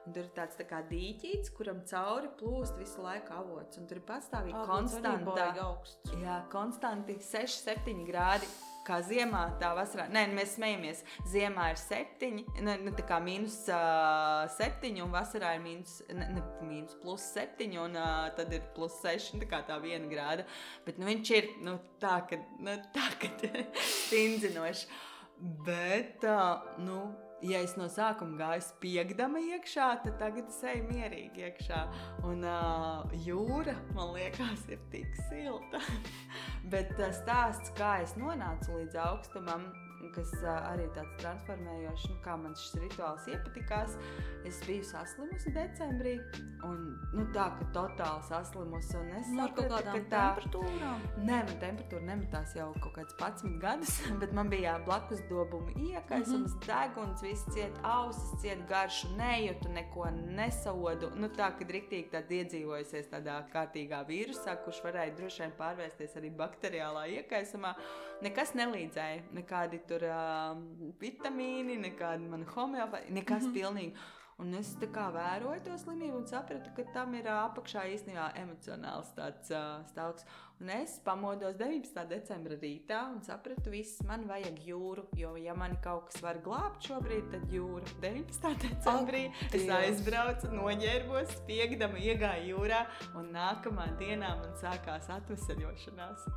Un tur ir tāds tā kā dīķīts, kuram cauri plūst visu laiku avots. Un tur ir pastāvīgi konstantā. augsts. Jā, konstanti 6, 7 grādi. Kā ziemā, tā vasarā. Nē, mēs smejamies. Ziemā ir 7, ne, ne tā kā mīnus uh, 7, un vasarā ir mīnus, ne, ne, mīnus plus 7, un uh, tad ir plus 6, tā kā tā viena grāda. Bet nu, viņš ir nu, tā, ka nu, tā, ka stingzinoši. Bet, uh, nu, ja es no sākuma gāju spiegdama iekšā, tad tagad es eju mierīgi iekšā. Un uh, jūra, man liekas, ir tik silta. Bet tas stāsts, kā es nonācu līdz augstumam, kas arī tāds transformējošs, nu, kā man šis rituāls iepatikās. Es biju saslimusi decembrī, un nu, tā, ka totāli saslimusi. Un es Nu, sapratu, ka tā temperatūrām. Nē, man temperatūra nemetās jau kaut kāds 11 gadus, bet man bija blakus dabūma iekaisums, mm -hmm. deguns, viss ciet, ausis ciet, garšu nejūtu, neko nesaudu. Nu, tā, kad rīktīgi tāda iedzīvojusies tādā kārtīgā vīrusā, kurš varēja droši vien pārvērsties arī bakteriālā iekaisumā, nekas nelīdzēja. Nekādi tur uh, vitamīni, nekādi man homeopāti, nekas mm -hmm. pilnīgi. Un es tā kā vēroju to slimību un sapratu, ka tam ir apakšā īstenībā emocionāls tāds uh, stāvoklis. Un es pamodos 19. decembra rītā un sapratu, viss man vajag jūru. Jo, ja man kaut kas var glābt šobrīd, tad jūra 19. decembrī Ak, es aizbraucu, noģērbos, spiegdama iegāju jūrā, un nākamā dienā man sākās atvesaļošanās.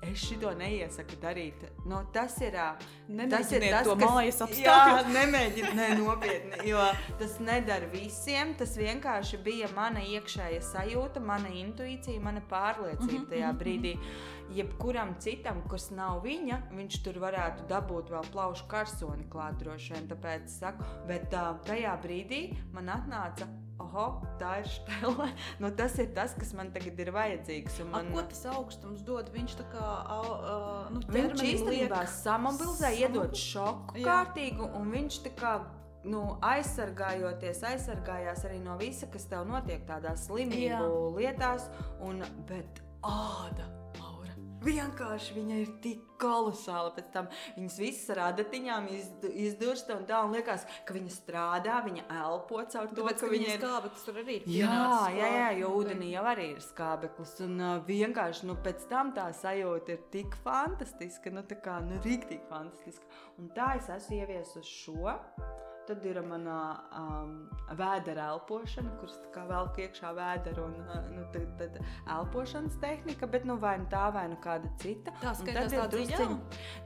Es šito neiesaku darīt. Nu, tas ir, ā, tas ir Nemēģiniet tas, kas mājas apstākļos. nemēģiniet, ne, nopietni, jo tas nedara visiem. Tas vienkārši bija mana iekšējā sajūta, mana intuīcija, mana pārliecība tajā brīdī. Jebkuram citam, kas nav viņa, viņš tur varētu dabūt vēl plaušu karsoni klāt droši vien. Tāpēc es saku, bet tajā brīdī man atnāca. Oho, tā ir stila. Nu, tas ir tas, kas man tagad ir vajadzīgs. Man... Man, Ko tas augstums dod? Viņš tā kā uh, nu, Viņš īstenībā liek- samobilizē, iedod šoku Jā. kārtīgu, un viņš tā kā nu, aizsargājoties, aizsargājās arī no visa, kas tev notiek tādās slimību Jā. lietās. Un, bet āda, vienkārši viņa ir tik kolosāla. Pēc tam viņas visas ar adatiņām izd- izdursta un tā, un liekas, ka viņa strādā, viņa elpo caur to, Tāpēc, ka ka viņa ir skābeklis tur arī ir. Jā, jā, jā, jo ūdenī jau arī ir skābeklis. Un uh, vienkārši nu, pēc tam tā sajūta ir tik fantastiska, nu, tā kā nu, rīktīgi fantastiska. Un tā es esmu ieviesusi šo. Tad ir mana um, vēdera elpošana, kuras velk iekšā vēdera un uh, nu, tad, tad elpošanas tehnika, bet nu, vai nu tā, vai nu kāda cita. Tā skaitās tad ir tā drusciņ-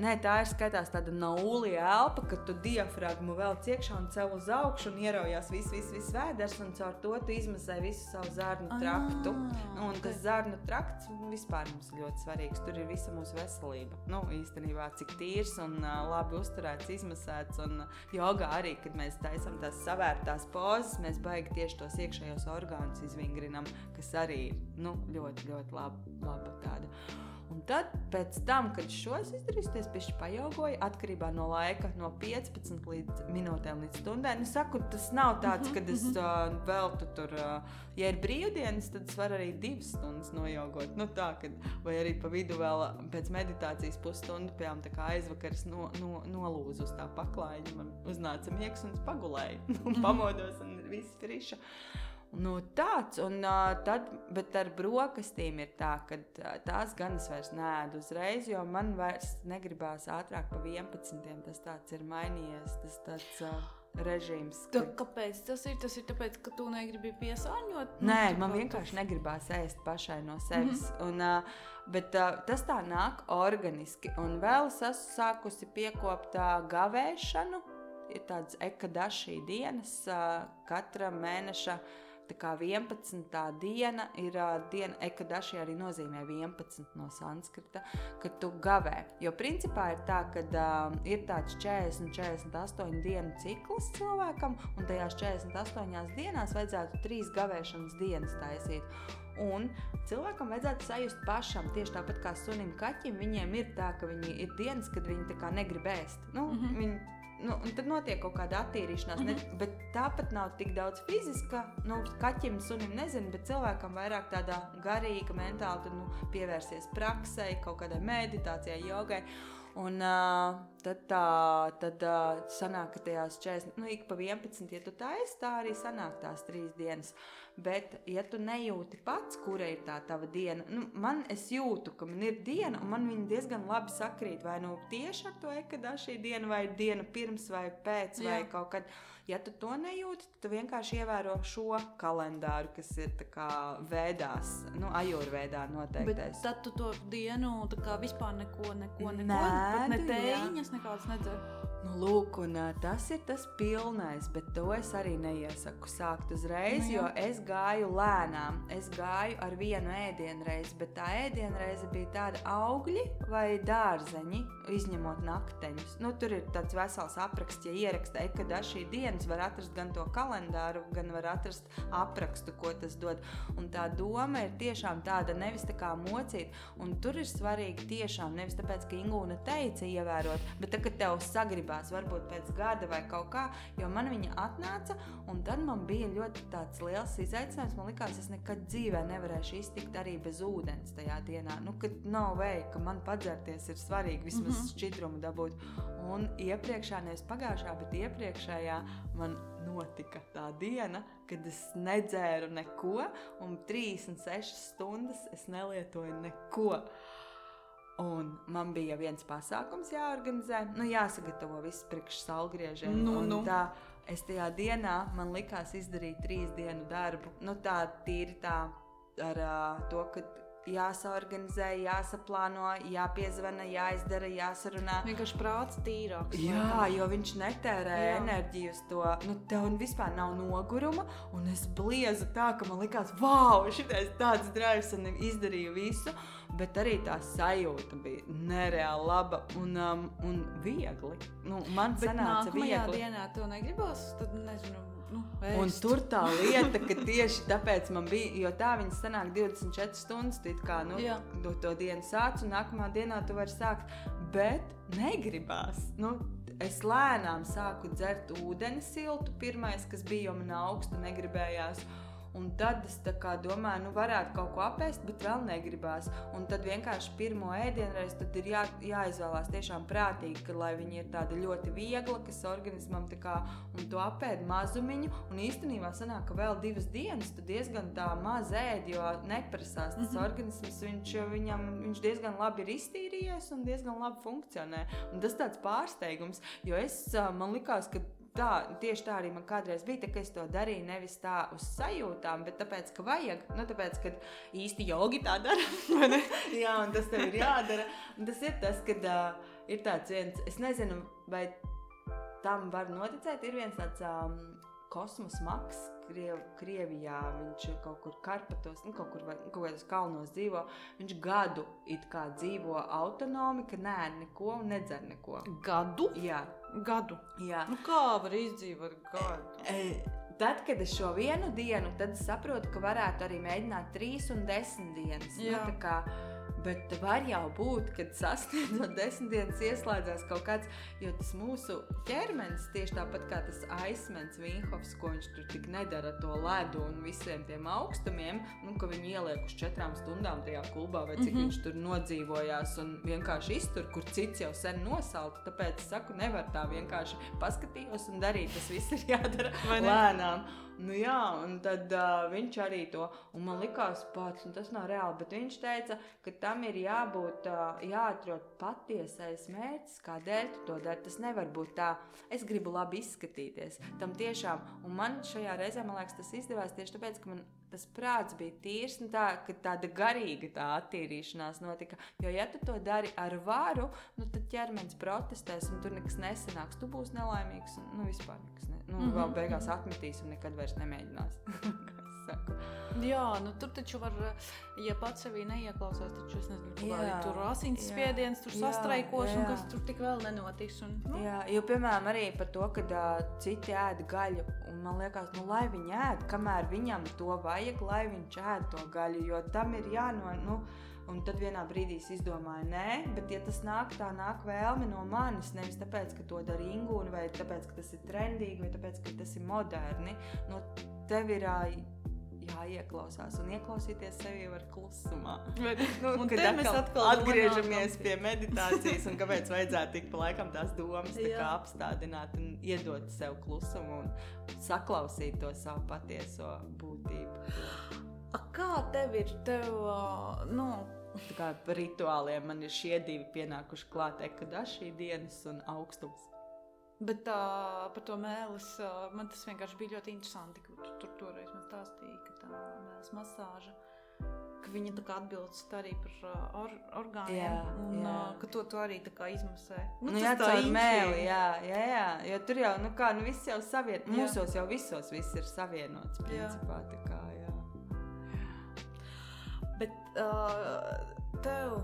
Nē, tā ir skaitās tāda naulīga elpa, kad tu diafragmu vēl ciekšā un cel uz augšu un ieraujās viss, viss, viss vēders, un caur to tu izmasē visu savu zarnu traktu. Ah, Un tas ok. zarnu trakts vispār mums ļoti svarīgs. Tur ir visa mūsu veselība. Nu, īstenībā, cik tīrs un uh, labi uzturēts, izmasēts. Un uh, jogā arī, kad mēs taisām tās savērtās pozas, mēs baigi tieši tos iekšējos orgānus izvingrinām, kas arī ir nu, ļoti, ļoti laba, laba tāda. Un tad, tam, kad šo es izdarīju, es pišķi pajaugoju, atkarībā no laika, no 15 līdz minūtēm līdz stundai. Nu, saku, tas nav tāds, ka es uh, veltu tur, uh, ja ir brīvdienas, tad es varu arī divas stundas nojaugot. Nu, tā, kad, vai arī pa vidu vēl pēc meditācijas pusstundu, piemēram, tā kā aizvakar es no, no, nolūzu uz tā paklājiņa, man uznāca miegs un es pagulēju. Un pamodos un viss friša. Nu, tāds, un uh, tad, bet ar brokastīm ir tā, ka uh, tās gan es vairs nēdu uzreiz, jo man vairs negribās ātrāk pa 11. Tas tāds ir mainījies, tas tāds uh, režīms. Tā, ka- kāpēc tas ir? Tas ir tāpēc, ka tu negribi piesārņot. Nu, Nē, tā man kā vienkārši negribās ēst pašai no sevis. Mm -hmm. un, uh, bet uh, tas tā nāk organiski. Un vēl es esmu sākusi piekopt uh, gavēšanu. Ir tādas ekadašī dienas, uh, katra mēneša. Tā kā 11. diena ir uh, diena, ekadaši arī nozīmē 11 no sanskrita, kad tu gavē. Jo principā ir tā, ka uh, ir tāds 40, 48 dienu cikls cilvēkam, un tajās 48 dienās vajadzētu trīs gavēšanas dienas taisīt. Un cilvēkam vajadzētu sajust pašam, tieši tāpat kā sunim, kaķim. Viņiem ir tā, ka viņi ir dienas, kad viņi negrib ēst. Nu, mm. -hmm. viņi, nu, un tad notiek kaut kāda attīrīšanās, mm Mhm. -hmm. ne, bet tāpat nav tik daudz fiziska. Nu, kaķim, sunim nezinu, bet cilvēkam vairāk tāda garīga, mentāla, tad nu, pievērsies praksei, kaut kādai meditācijai, jogai. Un uh, tad tā, tad uh, sanāk, ka tajās 40, nu, ik pa 11, ja tu taisi, tā arī sanāk tās trīs dienas. Bet, ja tu nejūti pats, kura ir tā tava diena, nu, man es jūtu, ka man ir diena, un man viņa diezgan labi sakrīt. Vai nu tieši ar to ekadašī dienu, vai dienu pirms, vai pēc, vai Jā. kaut kad. Ja tu to nejūti, tad tu vienkārši ievēro šo kalendāru, kas ir vēdās, nu, ajurvēdā noteiktais. Bet tad tu to dienu vispār neko, neko, neko Nē, ne tu, jā. tējiņas nekādas nedzer. Nu, lūk, un, tas ir tas pilnais, bet to es arī neiesaku sākt uzreiz, Nu, nu, jo es gāju lēnām. Es gāju ar vienu ēdienreizi, bet tā ēdienreize bija tāda augļi vai dārzeņi, izņemot nakteņus. Nu, tur ir tāds vesels apraksts, ja ieraksta ekadašī dienas, var atrast gan to kalendāru, gan var atrast aprakstu, ko tas dod. Un tā doma ir tiešām tāda nevis tā kā mocīt, un tur ir svarīgi tiešām nevis tāpēc, ka Ingūna teica ievērot, bet tā, ka tev sagribās varbūt pēc gada vai kaut kā, jo man viņa atnāca, un tad man bija ļoti tāds liels izaicinājums. Man liekas, es nekad dzīvē nevarēšu iztikt arī bez ūdens tajā dienā. Nu, kad nav veids, ka man padzerties ir svarīgi vismaz mm. -hmm. šķidrumu dabūt. Un iepriekšā, nevis pagājušā, bet iepriekšējā man notika tā diena, kad es nedzēru neko, un 36 stundas es nelietoju neko. Un man bija viens pasākums jāorganizē, nu, jāsagatavo viss priekš saulgriežiem. Nu, nu. Tā, es tajā dienā man likās izdarīt trīs dienu darbu. Nu, tā tīri tā ar uh, to, ka jāsaorganizē, jāsaplāno, jāpiezvana, jāizdara, jāsarunā. Vienkārši prāts tīrāks. Jā, jo viņš netērē Jā. enerģiju uz to. Nu, tev vispār nav noguruma, un es bliezu tā, ka man likās, wow, šis tāds drives, un izdarīju visu. Bet arī tā sajūta bija nereāli laba un, um, un viegli. Nu, man sanāca nākamajā viegli. dienā to negribas, tad nezinu. Nu, Un tur tā lieta, ka tieši tāpēc man bija, jo tā viņas sanāk 24 stundas, tu it kā nu, to, to dienu sāc, un nākamā dienā tu vari sākt. Bet negribās. Nu, es lēnām sāku dzert ūdeni siltu, pirmais, kas bija, jo man augstu negribējās. Un tad es domāju, nu, varētu kaut ko apēst, bet vēl negribās. Un tad vienkārši pirmo ēdienreizi tad ir jā, jāizvēlās tiešām prātīgi, ka, lai viņi ir tādi ļoti viegli, kas organismam tā kā un to apēd mazumiņu. Un īstenībā sanāk, ka vēl divas dienas tu diezgan tā maz ēd, jo neprasās tas mm -hmm. organisms. Viņš, viņam, viņš diezgan labi ir iztīrījies un diezgan labi funkcionē. Un tas tāds pārsteigums, jo es man likās, ka Tā, tieši tā arī man kādreiz bija, tā, ka es to darīju nevis tā uz sajūtām, bet tāpēc, ka vajag. Nu, tāpēc, ka īsti jogi tā dara. Jā, un tas tev ir jādara. Un tas ir tas, kad uh, ir tāds viens, es nezinu, vai tam var noticēt, ir viens tāds um, kosmos maks. Kriev, Krievijā viņš kaut kur Karpatos, nu, kaut kur vai, kaut kādos kalnos dzīvo. Viņš gadu it kā dzīvo autonomi, ka nē, neko nedzer neko. Gadu? Jā, Gadu. jā. Nu, kā var izdzīvot gadu? E, Tad, kad es šo vienu dienu, tad saprotu, ka varētu arī mēģināt trīs un desmit dienas. Nu, Jā. kā, Bet var jau būt, ka sasniedzot desmit dienas ieslēdzās kaut kāds, jo tas mūsu ķermenis, tieši tāpat kā tas aizsmeļs Vinhofs, ko viņš tur tik nedara ar to ledu un visiem tiem augstumiem, nu, ka viņi ieliek uz četrām stundām tajā klubā, vai cik mm -hmm. viņš tur nodzīvojās un vienkārši iztur, kur cits jau sen nosalta. Tāpēc es saku, nevar tā vienkārši paskatījos un darīt. Tas viss ir jādara lēnām. Nu, jā, un tad uh, viņš arī to, un man likās, pats, un tas nav reāli, bet viņš teica, ka tam ir jābūt, uh, jāatrod patiesais mērķis, kādēļ tu to dari. Tas nevar būt tā, es gribu labi izskatīties. Tam tiešām, un man šajā reizē, man liekas, tas izdevās tieši tāpēc, ka man tas prāts bija tīrs un tā, tāda garīga tā attīrīšanās notika. Jo, ja tu to dari ar varu, nu, tad ķermenis protestēs un tur nekas nesanāks. Tu būsi nelaimīgs un nu, vispār nekas. Ne, nu, mm -hmm. Beigās atmetīs un nekad vairs nemēģinās. Jā, nu tur taču var, ja pats sevī neieklausās, taču es nezinu, kāda tur asinsspiediens, tur sastraikos jā, jā. un kas tur tik vēl nenotiks. Un, nu. Jā, jo, piemēram, arī par to, ka uh, citi ēd gaļu, un man liekas, nu, lai viņi ēd, kamēr viņam to vajag, lai viņš ēd to gaļu, jo tam ir jāno, nu, Un tad vienā brīdī es izdomāju, nē, bet ja tas nāk, tā nāk vēlme no manis. Nevis tāpēc, ka to dara ingūna, vai tāpēc, ka tas ir trendīgi, vai tāpēc, ka tas ir moderni. No tev ir jāieklausās un ieklausīties sevi var klusumā. Bet, nu, un atkal mēs atkal atgriežamies pie meditācijas un kāpēc vajadzētu tik pa laikam tās domas tā apstādināt un iedot sev klusumu un saklausīt to savu patieso būtību. A kā tev ir? Tev, nu, Tā kā par rituāliem man ir šie divi pienākuši klāt, ekadašī dienas un augstums. Bet uh, par to mēlis uh, man tas vienkārši bija ļoti interesanti. Tur, tur toreiz man stāstīja, ka mēlis masāža. Viņa tā kā atbilst arī par uh, or, orgāniem. Jā, un, jā. Uh, ka to, to arī izmasē. Nu, nu, jā, tā ir mēli. Jā, jā, jā. Jo tur jau, nu kā, nu viss jau savienots. Mūsos jau visos viss ir savienots. Principā, jā. tā kā, jā. Bet uh, tev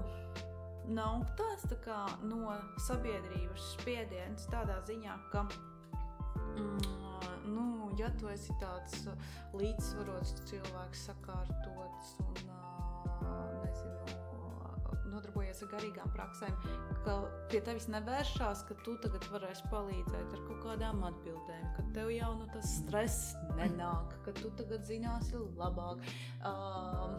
nav tāds tā kā, no sabiedrības spiediens tādā ziņā, ka, nu, ja tu esi tāds līdzsvarots cilvēks, sakārtots un nezinu, nodarbojies ar garīgām praksēm, ka pie tevis nevēršās, ka tu tagad varēsi palīdzēt ar kaut kādām atbildēm, ka tev jau nu, tas stress nenāk, ka tu tagad zināsi labāk. Uh,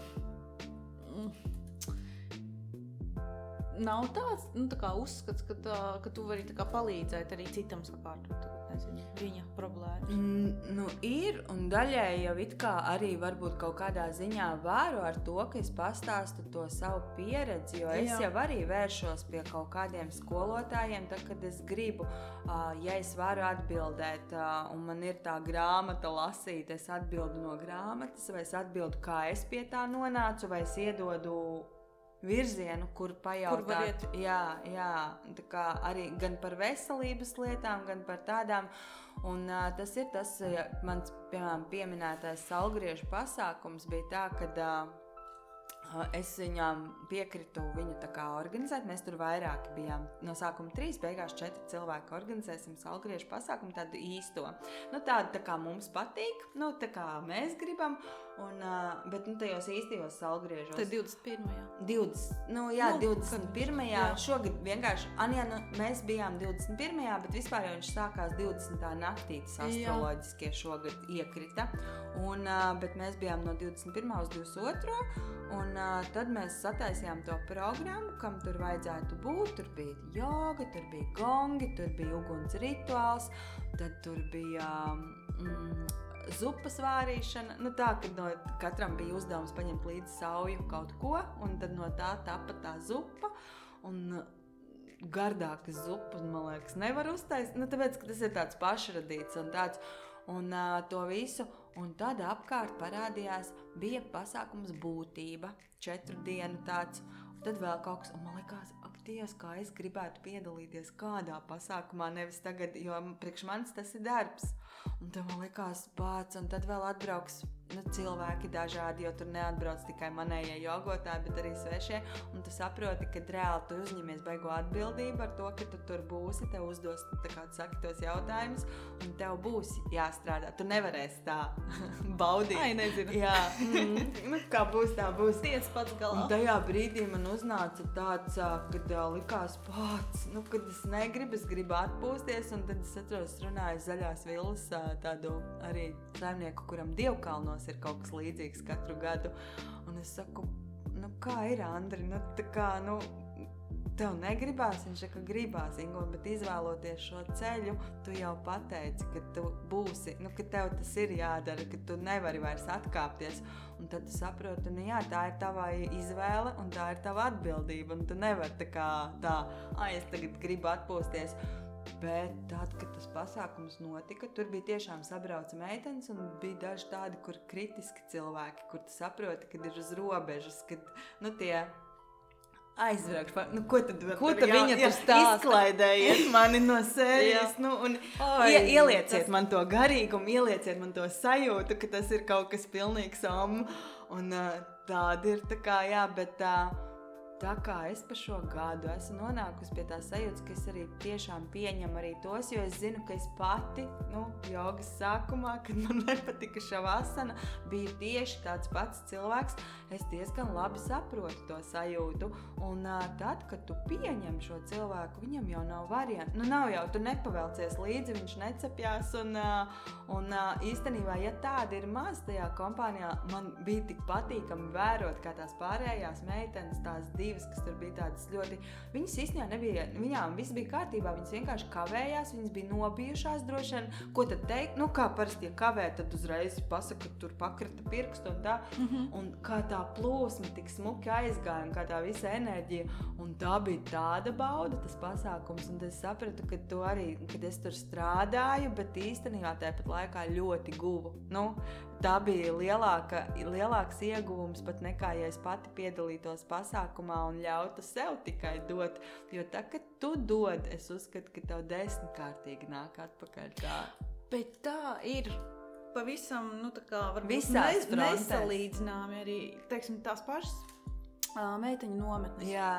nav tāds nu, tā uzskats, ka, tā, ka tu vari palīdzēt arī citam sakārtot nezinu, viņa problēmas. Mm, nu, ir, un daļēji jau it kā arī varbūt kaut kādā ziņā varu ar to, ka es pastāstu to savu pieredzi, jo es Jā. jau arī vēršos pie kaut kādiem skolotājiem, tad, kad es gribu, ja es varu atbildēt, un man ir tā grāmata lasīt, es atbildu no grāmatas, vai es atbildu, kā es pie tā nonācu, vai es iedodu virzienu, kur pajautāt. Kur jā, jā, tā kā arī gan par veselības lietām, gan par tādām. Un, uh, tas ir tas, ja mans, piemēram, pieminētais salgriežu pasākums bija tā, ka uh, Es viņām piekritu viņu organizēt. Mēs tur vairāk bijām. No sākuma trīs, beigās četri cilvēki organizēsim salgriežu pasākumu, tādu īsto. Nu, tādu tā kā mums patīk, nu, tā kā mēs gribam. Un, uh, bet nu, tajos īstajos salgriežos. Tas 21. 20, nu, jā, nu, 21. Jā. Šogad vienkārši, Anjā, nu, mēs bijām 21. bet vispār jau viņš sākās 20. naktī. Tas astroloģiskie šogad iekrita. Un, uh, bet mēs bijām no 21. uz 22. Un uh, tad mēs sataisījām to programmu, kam tur vajadzētu būt. Tur bija joga, tur bija gongi, tur bija uguns rituāls, tad tur bija mm, zupas vārīšana. Nu, tā, ka no katram bija uzdevums paņemt līdzi sauju kaut ko, un tad no tā tapa tā zupa. Un, Gardākas zupas, man liekas, nevar uztaisīt. Nu, tāpēc, tas ir tāds pašradīts un tāds. Un uh, to visu Un tad apkārt parādījās, bija pasākums būtība, četru dienu tāds, tad vēl kaut kas, un man likās, ak, Dievs, kā es gribētu piedalīties kādā pasākumā, nevis tagad, jo priekš manis tas ir darbs. Un tad man likās, pats, un tad vēl atbrauks nu, cilvēki dažādi, jo tur neatbrauc tikai manējie jogotāji, bet arī svešie. Un tu saproti, ka reāli tu uzņemies beigo atbildību ar to, ka tu tur būsi, tev uzdos, saki, tos jautājumus, un tev būs jāstrādā. Tu nevarēsi tā baudīt. Ai, nezinu. Jā, mm, nu, kā būs, tā būs. Tiesa pats Un galā. tajā brīdī man uznāca tāds, kad likās, pats, nu, kad es negribu, es gribu atpūsties. Un tad es atceros, runāju zaļās vilnas, ā, tādu arī saimnieku, kuram dievkalnos ir kaut kas līdzīgs katru gadu. Un es saku, nu, kā ir Andri? Nu, tā kā, nu, Tev negribās, viņš saka, gribās, Ingo, bet izvēloties šo ceļu, tu jau pateici, ka tu būsi, nu, ka tev tas ir jādara, ka tu nevari vairs atkāpties. Un tad tu saproti, nu, jā, tā ir tava izvēle un tā ir tava atbildība. Un tu nevari tā kā tā, ah, es tagad gribu atpūsties. Bet tad, kad tas pasākums notika, tur bija tiešām sabrauca meitenes, un bija daži tādi, kur kritiski cilvēki, kur tu saproti, kad ir uz robežas, kad nu, tie aizbraukšu. pa- Nu, ko tad, Ko tad viņa jā, tur stāsta? Izklaidējiet mani no sērijas. nu, un Ai, ie, ielieciet tas- man to garīgumu, ielieciet man to sajūtu, ka tas ir kaut kas pilnīgs om. Un uh, tāda ir tā kā, jā, bet tā. Tā kā es pa šo gadu esmu nonākusi pie tā sajūtas, ka es arī tiešām pieņemu arī tos, jo es zinu, ka es pati, nu, jogas sākumā, kad man nepatika šī vasana, biju tieši tāds pats cilvēks. Es diezgan labi saprotu to sajūtu. Un uh, tad, kad tu pieņem šo cilvēku, viņam jau nav variantu. Nu, nav jau, tu nepavēlcies līdzi, viņš necepjās. Un, uh, un uh, īstenībā, ja tāda ir maz tajā kompānijā, man bija tik patīkami vērot, kā tās pārējās meitenes, tās divas, kas tur bija tādas ļoti. Viņas īstenībā nebija, viņām viss bija kārtībā, viņas vienkārši kavējās, viņas bija nobijušās droši vien. Ko tad teikt? Nu, kā parasti, ja kavē, tad uzreiz pasaka, ka tur pakrita pirkstu un tā. Mm -hmm. Un kā tā plūsma tik smuki aizgāja, un kā tā visa enerģija. Un tā bija tāda bauda, tas pasākums. Un es sapratu, ka tu arī, kad es tur strādāju, bet īstenībā tāpat laikā ļoti guvu. Nu, tā bija lielāka, lielāks ieguvums pat nekā, ja es pati piedalītos pasākumā un ļautu sev tikai dot. Jo tā, kad tu dod, es uzskatu, ka tev desmitkārtīgi nāk atpakaļ. Tā. Bet tā ir. Pavisam, nu, tā kā varbūt nez- nesalīdzināmi arī teiksim, tās pašas uh, meiteņu nometnes. Jā.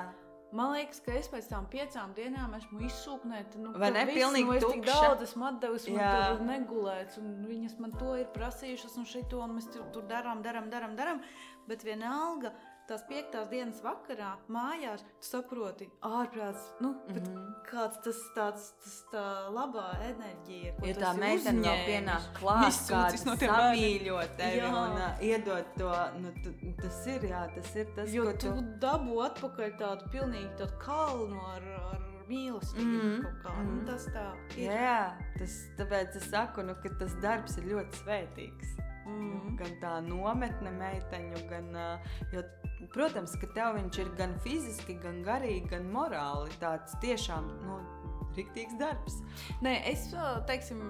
Man liekas, ka es pēc tam piecām dienām esmu izsūknēta. Nu, Vai ne? viss, Pilnīgi nu, es tik tukša. daudz esmu atdevusi, man tur negulēts, un viņas man to ir prasījušas, un šito, un mēs tur, tur darām, darām, darām, darām. Bet vienalga, tās piektās dienas vakarā mājās, tu saproti, ārprāts, nu, mm. -hmm. kāds tas tāds, tas tā labā enerģija, tu tā meitene uzņēmis. pienāk klāt, kāda no samīļot tevi un uh, iedot to, nu, tu, tas ir, jā, tas ir tas, Jo ko tu dabū atpakaļ tādu pilnīgi tādu kalnu ar, ar mīlestību. Mm, kā, mm. mhm. Tas tā ir. Jā, tas, tāpēc es saku, nu, ka tas darbs ir ļoti svētīgs. Mm. Gan tā nometne meiteņu, gan, jo, protams, ka tev viņš ir gan fiziski, gan garīgi, gan morāli tāds tiešām, nu, riktīgs darbs. Nē, es teiksim,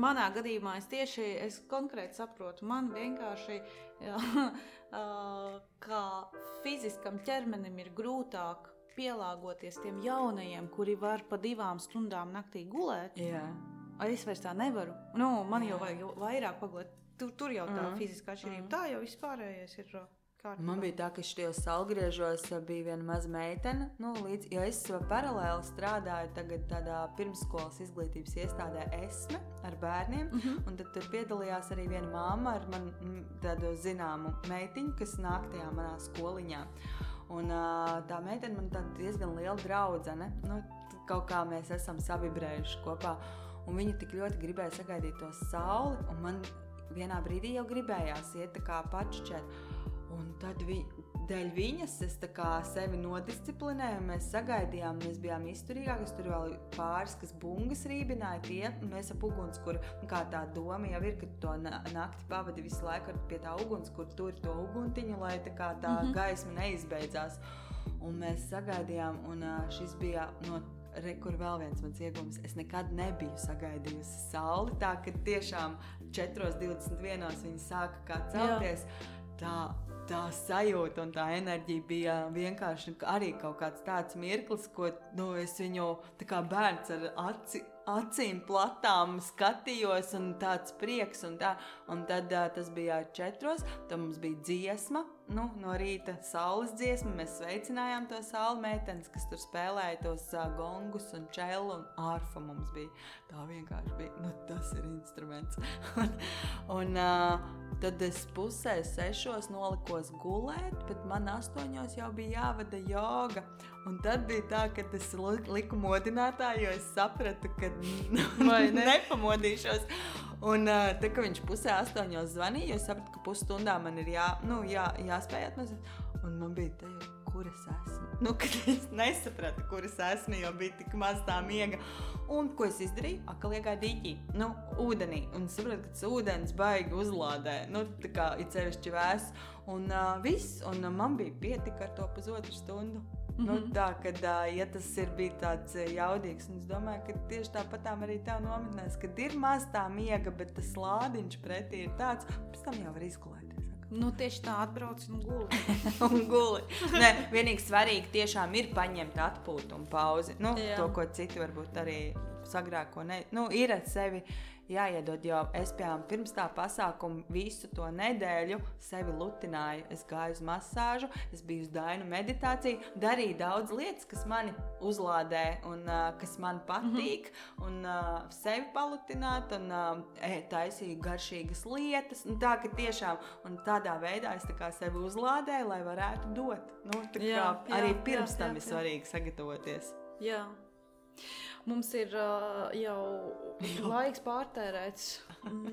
manā gadījumā es tieši es konkrēti saprotu. Man vienkārši jā, kā fiziskam ķermenim ir grūtāk pielāgoties tiem jaunajiem, kuri var pa divām stundām naktī gulēt. Jā. Es vairs tā nevaru. Nu, man jau vajag vairāk pagulēt. Tur, tur jau tā Mhm. fiziskā atšķirība. Tā jau vispārējais ir kārtībā. Man bija tā, ka šajos salgriežos bija viena maza meitene, nu, līdz, jo es paralēli strādāju tādā pirmsskolas izglītības iestādē ESME ar bērniem, Mm -hmm. un tad tur piedalījās arī viena māma ar man mm, tādu zināmu meitiņu, kas nāk tajā manā skoliņā. Un tā meitene man tāda diezgan liela draudzene, nu, kaut kā mēs esam savibrējuši kopā, un viņa tik ļoti gribēja sagaidīt to sauli, un man vienā brīdī jau gribējās iet tā kā pačķēt. Un tad vi, dēļ viņas es tā kā sevi nodisciplinēju, mēs sagaidījām, mēs bijām izturīgāki. Tur vēl pāris, kas bungas rībināja, tie un mēs ap ugunskura. Un kā tā doma jau ir, ka to na- nakti pavadi visu laiku pie tā ugunskura, tur to uguntiņu, lai tā, kā tā mm. -hmm. gaisma neizbeidzās. Un mēs sagaidījām, un šis bija no. Re, kur vēl viens mans iegūms? Es nekad nebiju sagaidījusi sauli. Tā ka tiešām 4,21 viņa sāka kā celties. Tā, tā sajūta un tā enerģija bija vienkārši arī kaut kāds tāds mirklis, ko nu, es viņu tā kā bērns ar aci acīm platām skatījos, un tāds prieks. Un, tā. un tad uh, tas bija četros, tad mums bija dziesma. Nu, no rīta saules dziesma, mēs sveicinājām to sauli meitenes, kas tur spēlēja tos uh, gongus un čelu un ārfa mums bija. Tā vienkārši bija, nu tas ir instruments. un, un uh, tad es pusē sešos nolikos gulēt, bet man astoņos jau bija jāvada joga. Un tad bija tā, ka es liku modinātāju, jo es sapratu, ka ne? nepamodīšos. Un tad, kad viņš pusē astoņos zvanīja, es sapratu, ka pusstundā man ir jā, nu, jā, jāspēj atnākt. Un man bija tā, kur es esmu. Nu, kad es nesapratu, kur es esmu, jo bija tik maz tā miega. Un ko es izdarīju? Akal iegāju dīķī, nu, ūdenī. Un sapratu, ka tas ūdens baigi uzlādē. Nu, tā kā ir sevišķi vēs. Un uh, viss, un uh, man bija pietika ar to pusotru stundu. Mm -hmm. nu, mhm. tā, kad, ja tas ir bijis tāds jaudīgs, un es domāju, ka tieši tāpat arī tev nometnēs, kad ir maz tā miega, bet tas lādiņš pretī ir tāds, pēc tam jau var izgulēties. Nu, tieši tā atbrauc un guli. un guli. Nē, vienīgi svarīgi tiešām ir paņemt atpūtu un pauzi. Nu, Jā. to, ko citi varbūt arī sagrāk, ko ne. Nu, ir ar sevi jāiedod. Jo es piemēram pirms tā pasākuma visu to nedēļu sevi lutināju. Es gāju uz masāžu, es biju uz dainu meditāciju, darīju daudz lietas, kas mani uzlādē un uh, kas man patīk. Mm -hmm. Un uh, sevi palutināt, un uh, taisīju garšīgas lietas. Tā ka tiešām tādā veidā es tā sevi uzlādēju, lai varētu dot. Nu, jā, jā, arī pirms jā, tam jā, ir svarīgi sagatavoties. Jā. Mums ir uh, jau laiks pārtērēts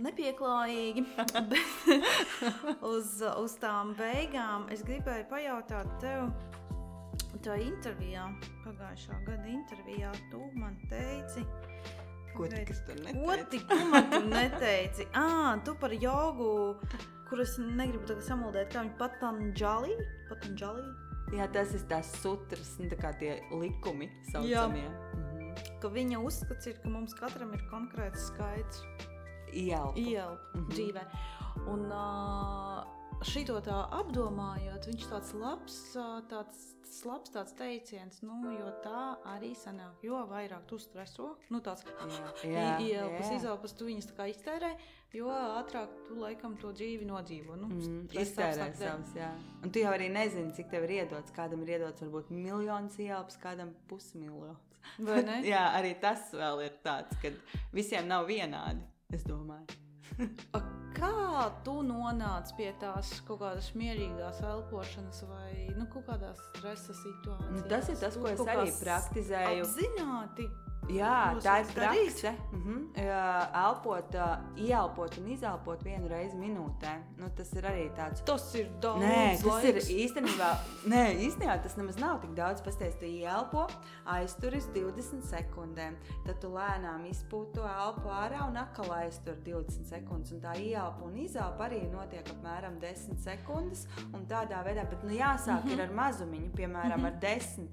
nepieklājīgi, uz, uz tām beigām es gribēju pajautāt tev. Tā intervijā, pagājušā gada intervijā, tu man teici, ko tu neteici? Ko tu man tur neteici? Ah, tu par jogu, kuras negribu tagad samaldēt, kā viņi patanģali? Patanģali? Jā, tas ir tās sutras, nu, tā kā tie likumi saucamie. Jā. Ka viņa uzskats ir, ka mums katram ir konkrēts skaits. Ielpu. Ielpu mm -hmm. dzīvē. Un uh, šito tā apdomājot, viņš tāds labs, tāds labs tāds teiciens, nu, jo tā arī sanāk, jo vairāk tu streso, nu tāds ielpas, izelpas, tu viņas tā kā iztērē, jo ātrāk tu laikam to dzīvi nodzīvo. Nu, mm, iztērē savus, jā. Un tu jau arī nezini, cik tev ir iedots, kādam ir iedots varbūt miljons ielpas, kādam pusmiljons. Jā, arī tas vēl ir tāds, ka visiem nav vienādi. Es domāju. Kā tu nonāci pie tās kaut kādas mierīgās elpošanas vai nu, kaut kādās stresa situācijās? Nu, tas ir tas, ko es arī praktizēju. Apzināti Jā, tā ir prakse. Mm -hmm. Elpot, ieelpot un izelpot vienu reizi minūtē. Nu, tas ir arī tāds. Tas ir daudz. Nē, tas laiks. ir īstenībā. Nē, īstenībā tas nemaz nav tik daudz. Pasties, tu ieelpo, aizturis 20 sekundēm. Tad tu lēnām izpūti elpu ārā un atkal aiztur 20 sekundes. Un tā ieelpa un izelpa arī notiek apmēram 10 sekundes. Un tādā veidā, bet nu, jāsāk mm -hmm. ar mazumiņu, piemēram, mm -hmm. ar 10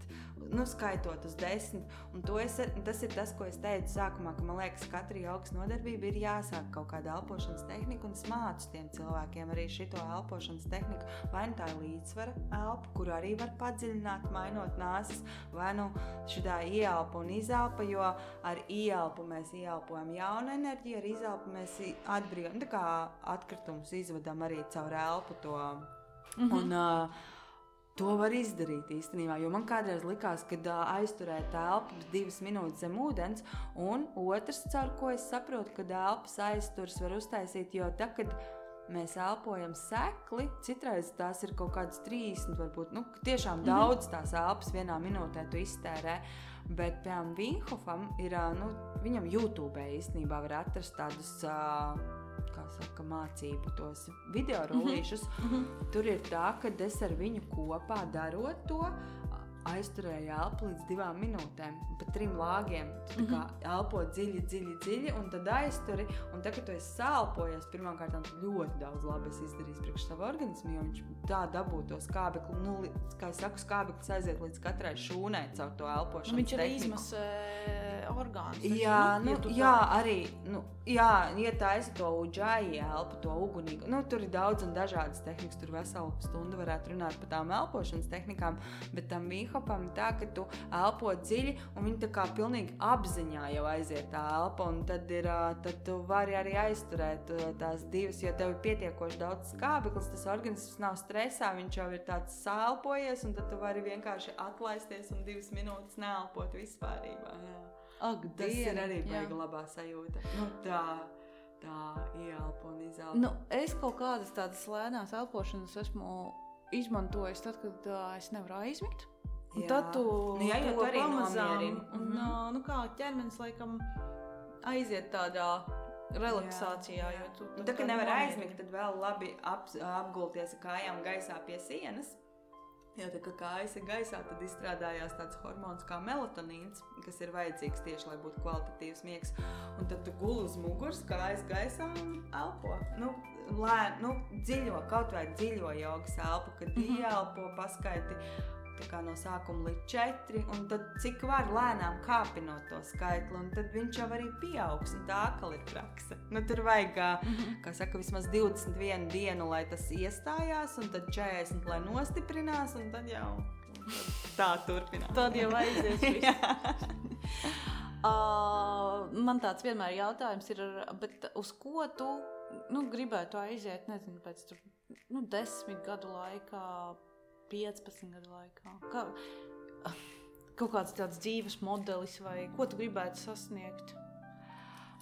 nu, skaitot uz desmit. Es, tas ir tas, ko es teicu sākumā, ka man liekas, ka katra jogas nodarbība ir jāsāk kaut kāda elpošanas tehnika, un es mācu tiem cilvēkiem arī šo elpošanas tehniku. Vai nu tā ir līdzsvara elpa, kuru arī var padziļināt, mainot nāsas, vai nu šādā ieelpa un izelpa, jo ar ieelpu mēs ieelpojam jaunu enerģiju, ar izelpu mēs atbrīvojam, tā kā atkritumus izvedam arī caur elpu to. Mm -hmm. un, uh, To var izdarīt īstenībā, jo man kādreiz likās, ka aizturēt telpu divas minūtes zem ūdens, un otrs, caur ko es saprotu, ka elpas aizturs var uztaisīt, jo tad, kad mēs elpojam sekli, citreiz tās ir kaut kādas 30, varbūt nu, tiešām mhm. daudz tās elpas vienā minūtē tu iztērē. Bet, piemēram, Vinhofam ir, nu, viņam YouTube īstenībā var atrast tādus. Uh, saka, mācību, tos video rullīšus. Mm -hmm. Tur ir tā, ka es ar viņu kopā darot to, aizturēju elpu līdz divām minūtēm, pa trim lāgiem. Tu mm -hmm. elpo dziļi, dziļi, dziļi, un tad aizturi. Un tad, kad tu esi sālpojies, pirmkārt, ļoti daudz labi izdarījis priekš sava organisma, jo viņš tā dabū to skābekli, nu, kā es saku, skābeklis aiziet līdz katrai šūnai caur to elpošanu. Nu, viņš arī izmasē orgānus. Jā, nu, nu, jā arī, nu, jā, ja taisa to uģāju elpu, to ugunīgu, nu, tur ir daudz un dažādas tehnikas, tur veselu stundu varētu runāt par tām elpošanas tehnikām, bet tam vīhu frīhopam tā, ka tu elpo dziļi, un viņi tā kā pilnīgi apziņā jau aiziet tā elpa, un tad, ir, tad tu vari arī aizturēt tās divas, jo tev ir pietiekoši daudz skābeklis, tas organisms nav stresā, viņš jau ir tāds sālpojies, un tad tu vari vienkārši atlaisties un divas minūtes neelpot vispārībā. Jā. Ak, Tas ir diena, arī jā. beigu labā sajūta. Nu, tā, tā ieelpo un izelpo. Nu, es kaut kādas tādas lēnās elpošanas esmu izmantojis tad, kad uh, es nevaru aizmigt. Un Jā. tad tu Nu jā, tu arī pamazām, nomierini. Un, Mhm. uh, nu, kā ķermenis laikam aiziet tādā relaksācijā. Jā, jo tu tad tā kā nevar nomierini. aizmigt, tad vēl labi ap, apgulties ar kājām gaisā pie sienas. Jo tā kā kājas ir gaisā, tad izstrādājās tāds hormons kā melatonīns, kas ir vajadzīgs tieši, lai būtu kvalitatīvs miegs. Un tad tu guli uz muguras, kājas gaisā un elpo. Nu, lē, nu, dziļo, kaut vai dziļo jogas elpu, kad mm Mhm. -hmm. ieelpo paskaiti. Kā No sākuma līdz četri, un tad cik var lēnām kāpinot to skaitli, un tad viņš jau arī pieaugs. un Tā atkal ir praksa. Nu, tur vajag, Mhm. kā saka, vismaz 21 dienu, lai tas iestājās, un tad 40, lai nostiprinās, un tad jau tā turpinās. Tad jau aizies. Uh, man tāds vienmēr jautājums ir, bet uz ko tu nu, gribētu aiziet, nezinu, pēc tur, nu, desmit gadu laikā, 15 gadu laikā? Kā, kaut kāds tāds dzīves modelis vai ko tu gribētu sasniegt?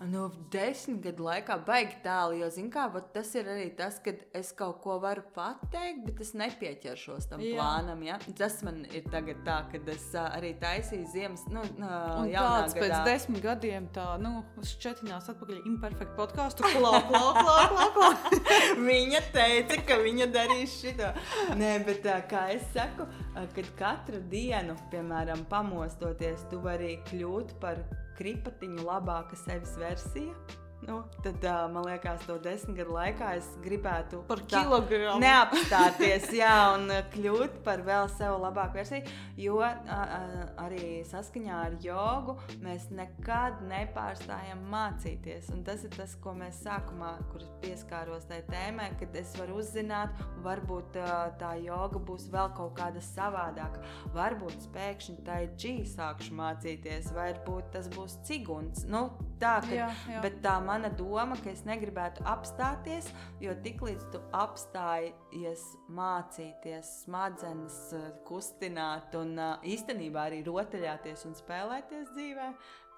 Nu, desmit gadu laikā baigi tālu, jo, zin kā, vat tas ir arī tas, ka es kaut ko varu pateikt, bet es nepieķeršos tam Jā. Plānam. Ja? Tas man ir tagad tā, ka es arī taisīju ziemas, nu, jaunā kāds pēc desmit gadiem tā, nu, šķetinās atpakaļ imperfektu podkāstu, klā, klā, klā, klā, klā. viņa teica, ka viņa darīs šo. Nē, bet kā es saku, kad katru dienu, piemēram, pamostoties, tu vari kļūt par kripatiņu labāka sevis versija. Nu, tad, ā, man liekas, to desmit gadu laikā es gribētu Par kilogramu. neapstāties, jā, un uh, kļūt par vēl sev labāku versiju. Jo uh, uh, arī saskaņā ar jogu mēs nekad nepārstājam mācīties. Un tas ir tas, ko mēs sākumā, kur es pieskāros tai tēmai, kad es varu uzzināt, varbūt uh, tā joga būs vēl kaut kāda savādāka. Varbūt pēkšņi tā ir džī sākšu mācīties, varbūt tas būs ciguns. Nu, tā, ka, Jā, jā. Bet tā mana doma, ka es negribētu apstāties, jo tiklīdz tu apstājies mācīties, smadzenes eh, kustināt un eh, īstenībā arī rotaļāties un spēlēties dzīvē,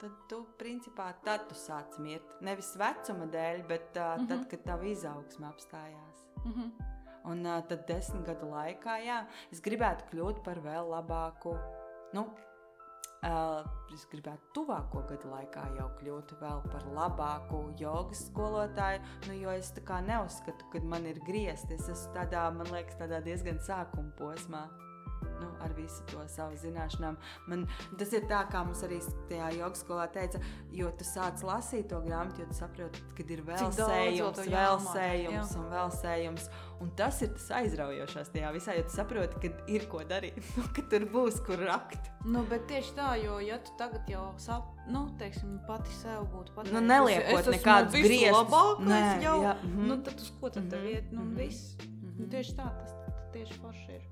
tad tu principā tad tu sāc mirt. Nevis vecuma dēļ, bet uh, mm -hmm. tad, kad tava izaugsme apstājās. Mhm. Un uh, tad desmit gadu laikā, jā, es gribētu kļūt par vēl labāku. Nu, es gribētu tuvāko gadu laikā jau kļūt par labāku jogas skolotāju, nu, jo es tā kā neuzskatu, ka man ir griezti. Es esmu tādā, man liekas, tādā diezgan sākuma posmā. Nu, ar visu to savu zināšanām. Man, tas ir tā, kā mums arī tajā jogas skolā teica, jo tu sāc lasīt to grāmatu, jo tu saproti, ka ir vēl sējums, vēl sējums un vēl sējums. Un tas ir tas aizraujošais tajā visā, jo tu saproti, ka ir ko darīt, ka tur būs kur rakt. Nu, bet tieši tā, jo ja tu tagad jau sap, nu, teiksim, pati sev būtu pateikusi, Nu, neliekot nekādus griestus. labākais Nē, jau, jā, mhm. nu, tad uz ko tad tev Mhm, iet, nu, mhm, viss. Nu, mhm. tieši tā, tas, tieši forši ir.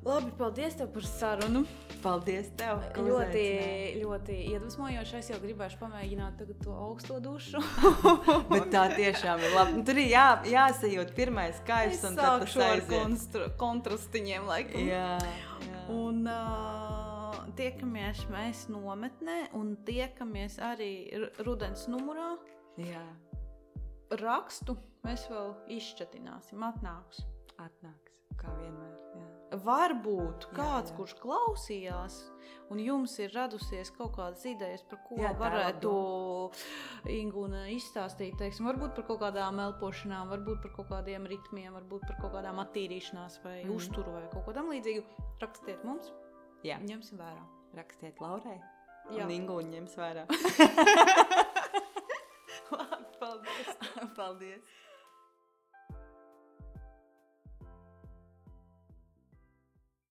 Labi, paldies tev par sarunu. Paldies tev! Ļoti, uzaicināji. ļoti iedvesmojoši. Es jau gribēšu pamēģināt to augsto dušu. Bet tā tiešām ir labi. Nu, Tur ir jā, jāsajūt pirmais kaivs Es un tad tas ar konstru- kontrastiņiem, laikam. Jā, jā. Un uh, tiekamies mēs nometnē, un tiekamies arī rudens numurā. jā. Rakstu mēs vēl izšķetināsim, atnāks. Atnāks, kā vienmēr. Jā. Varbūt Jā, kāds, jā. kurš klausījās, un jums ir radusies kaut kādas idejas, par ko Jā, varētu Ingūna izstāstīt. Teiksim, varbūt par kaut kādām elpošanām, varbūt par kaut kādiem ritmiem, varbūt par kaut kādām attīrīšanās vai mm. uzturu vai kaut ko tamlīdzīgu. Rakstiet mums, jā. ņemsim vērā. Rakstiet Laurai. Jā. Ingūna ņems vērā. Labi, paldies! Paldies!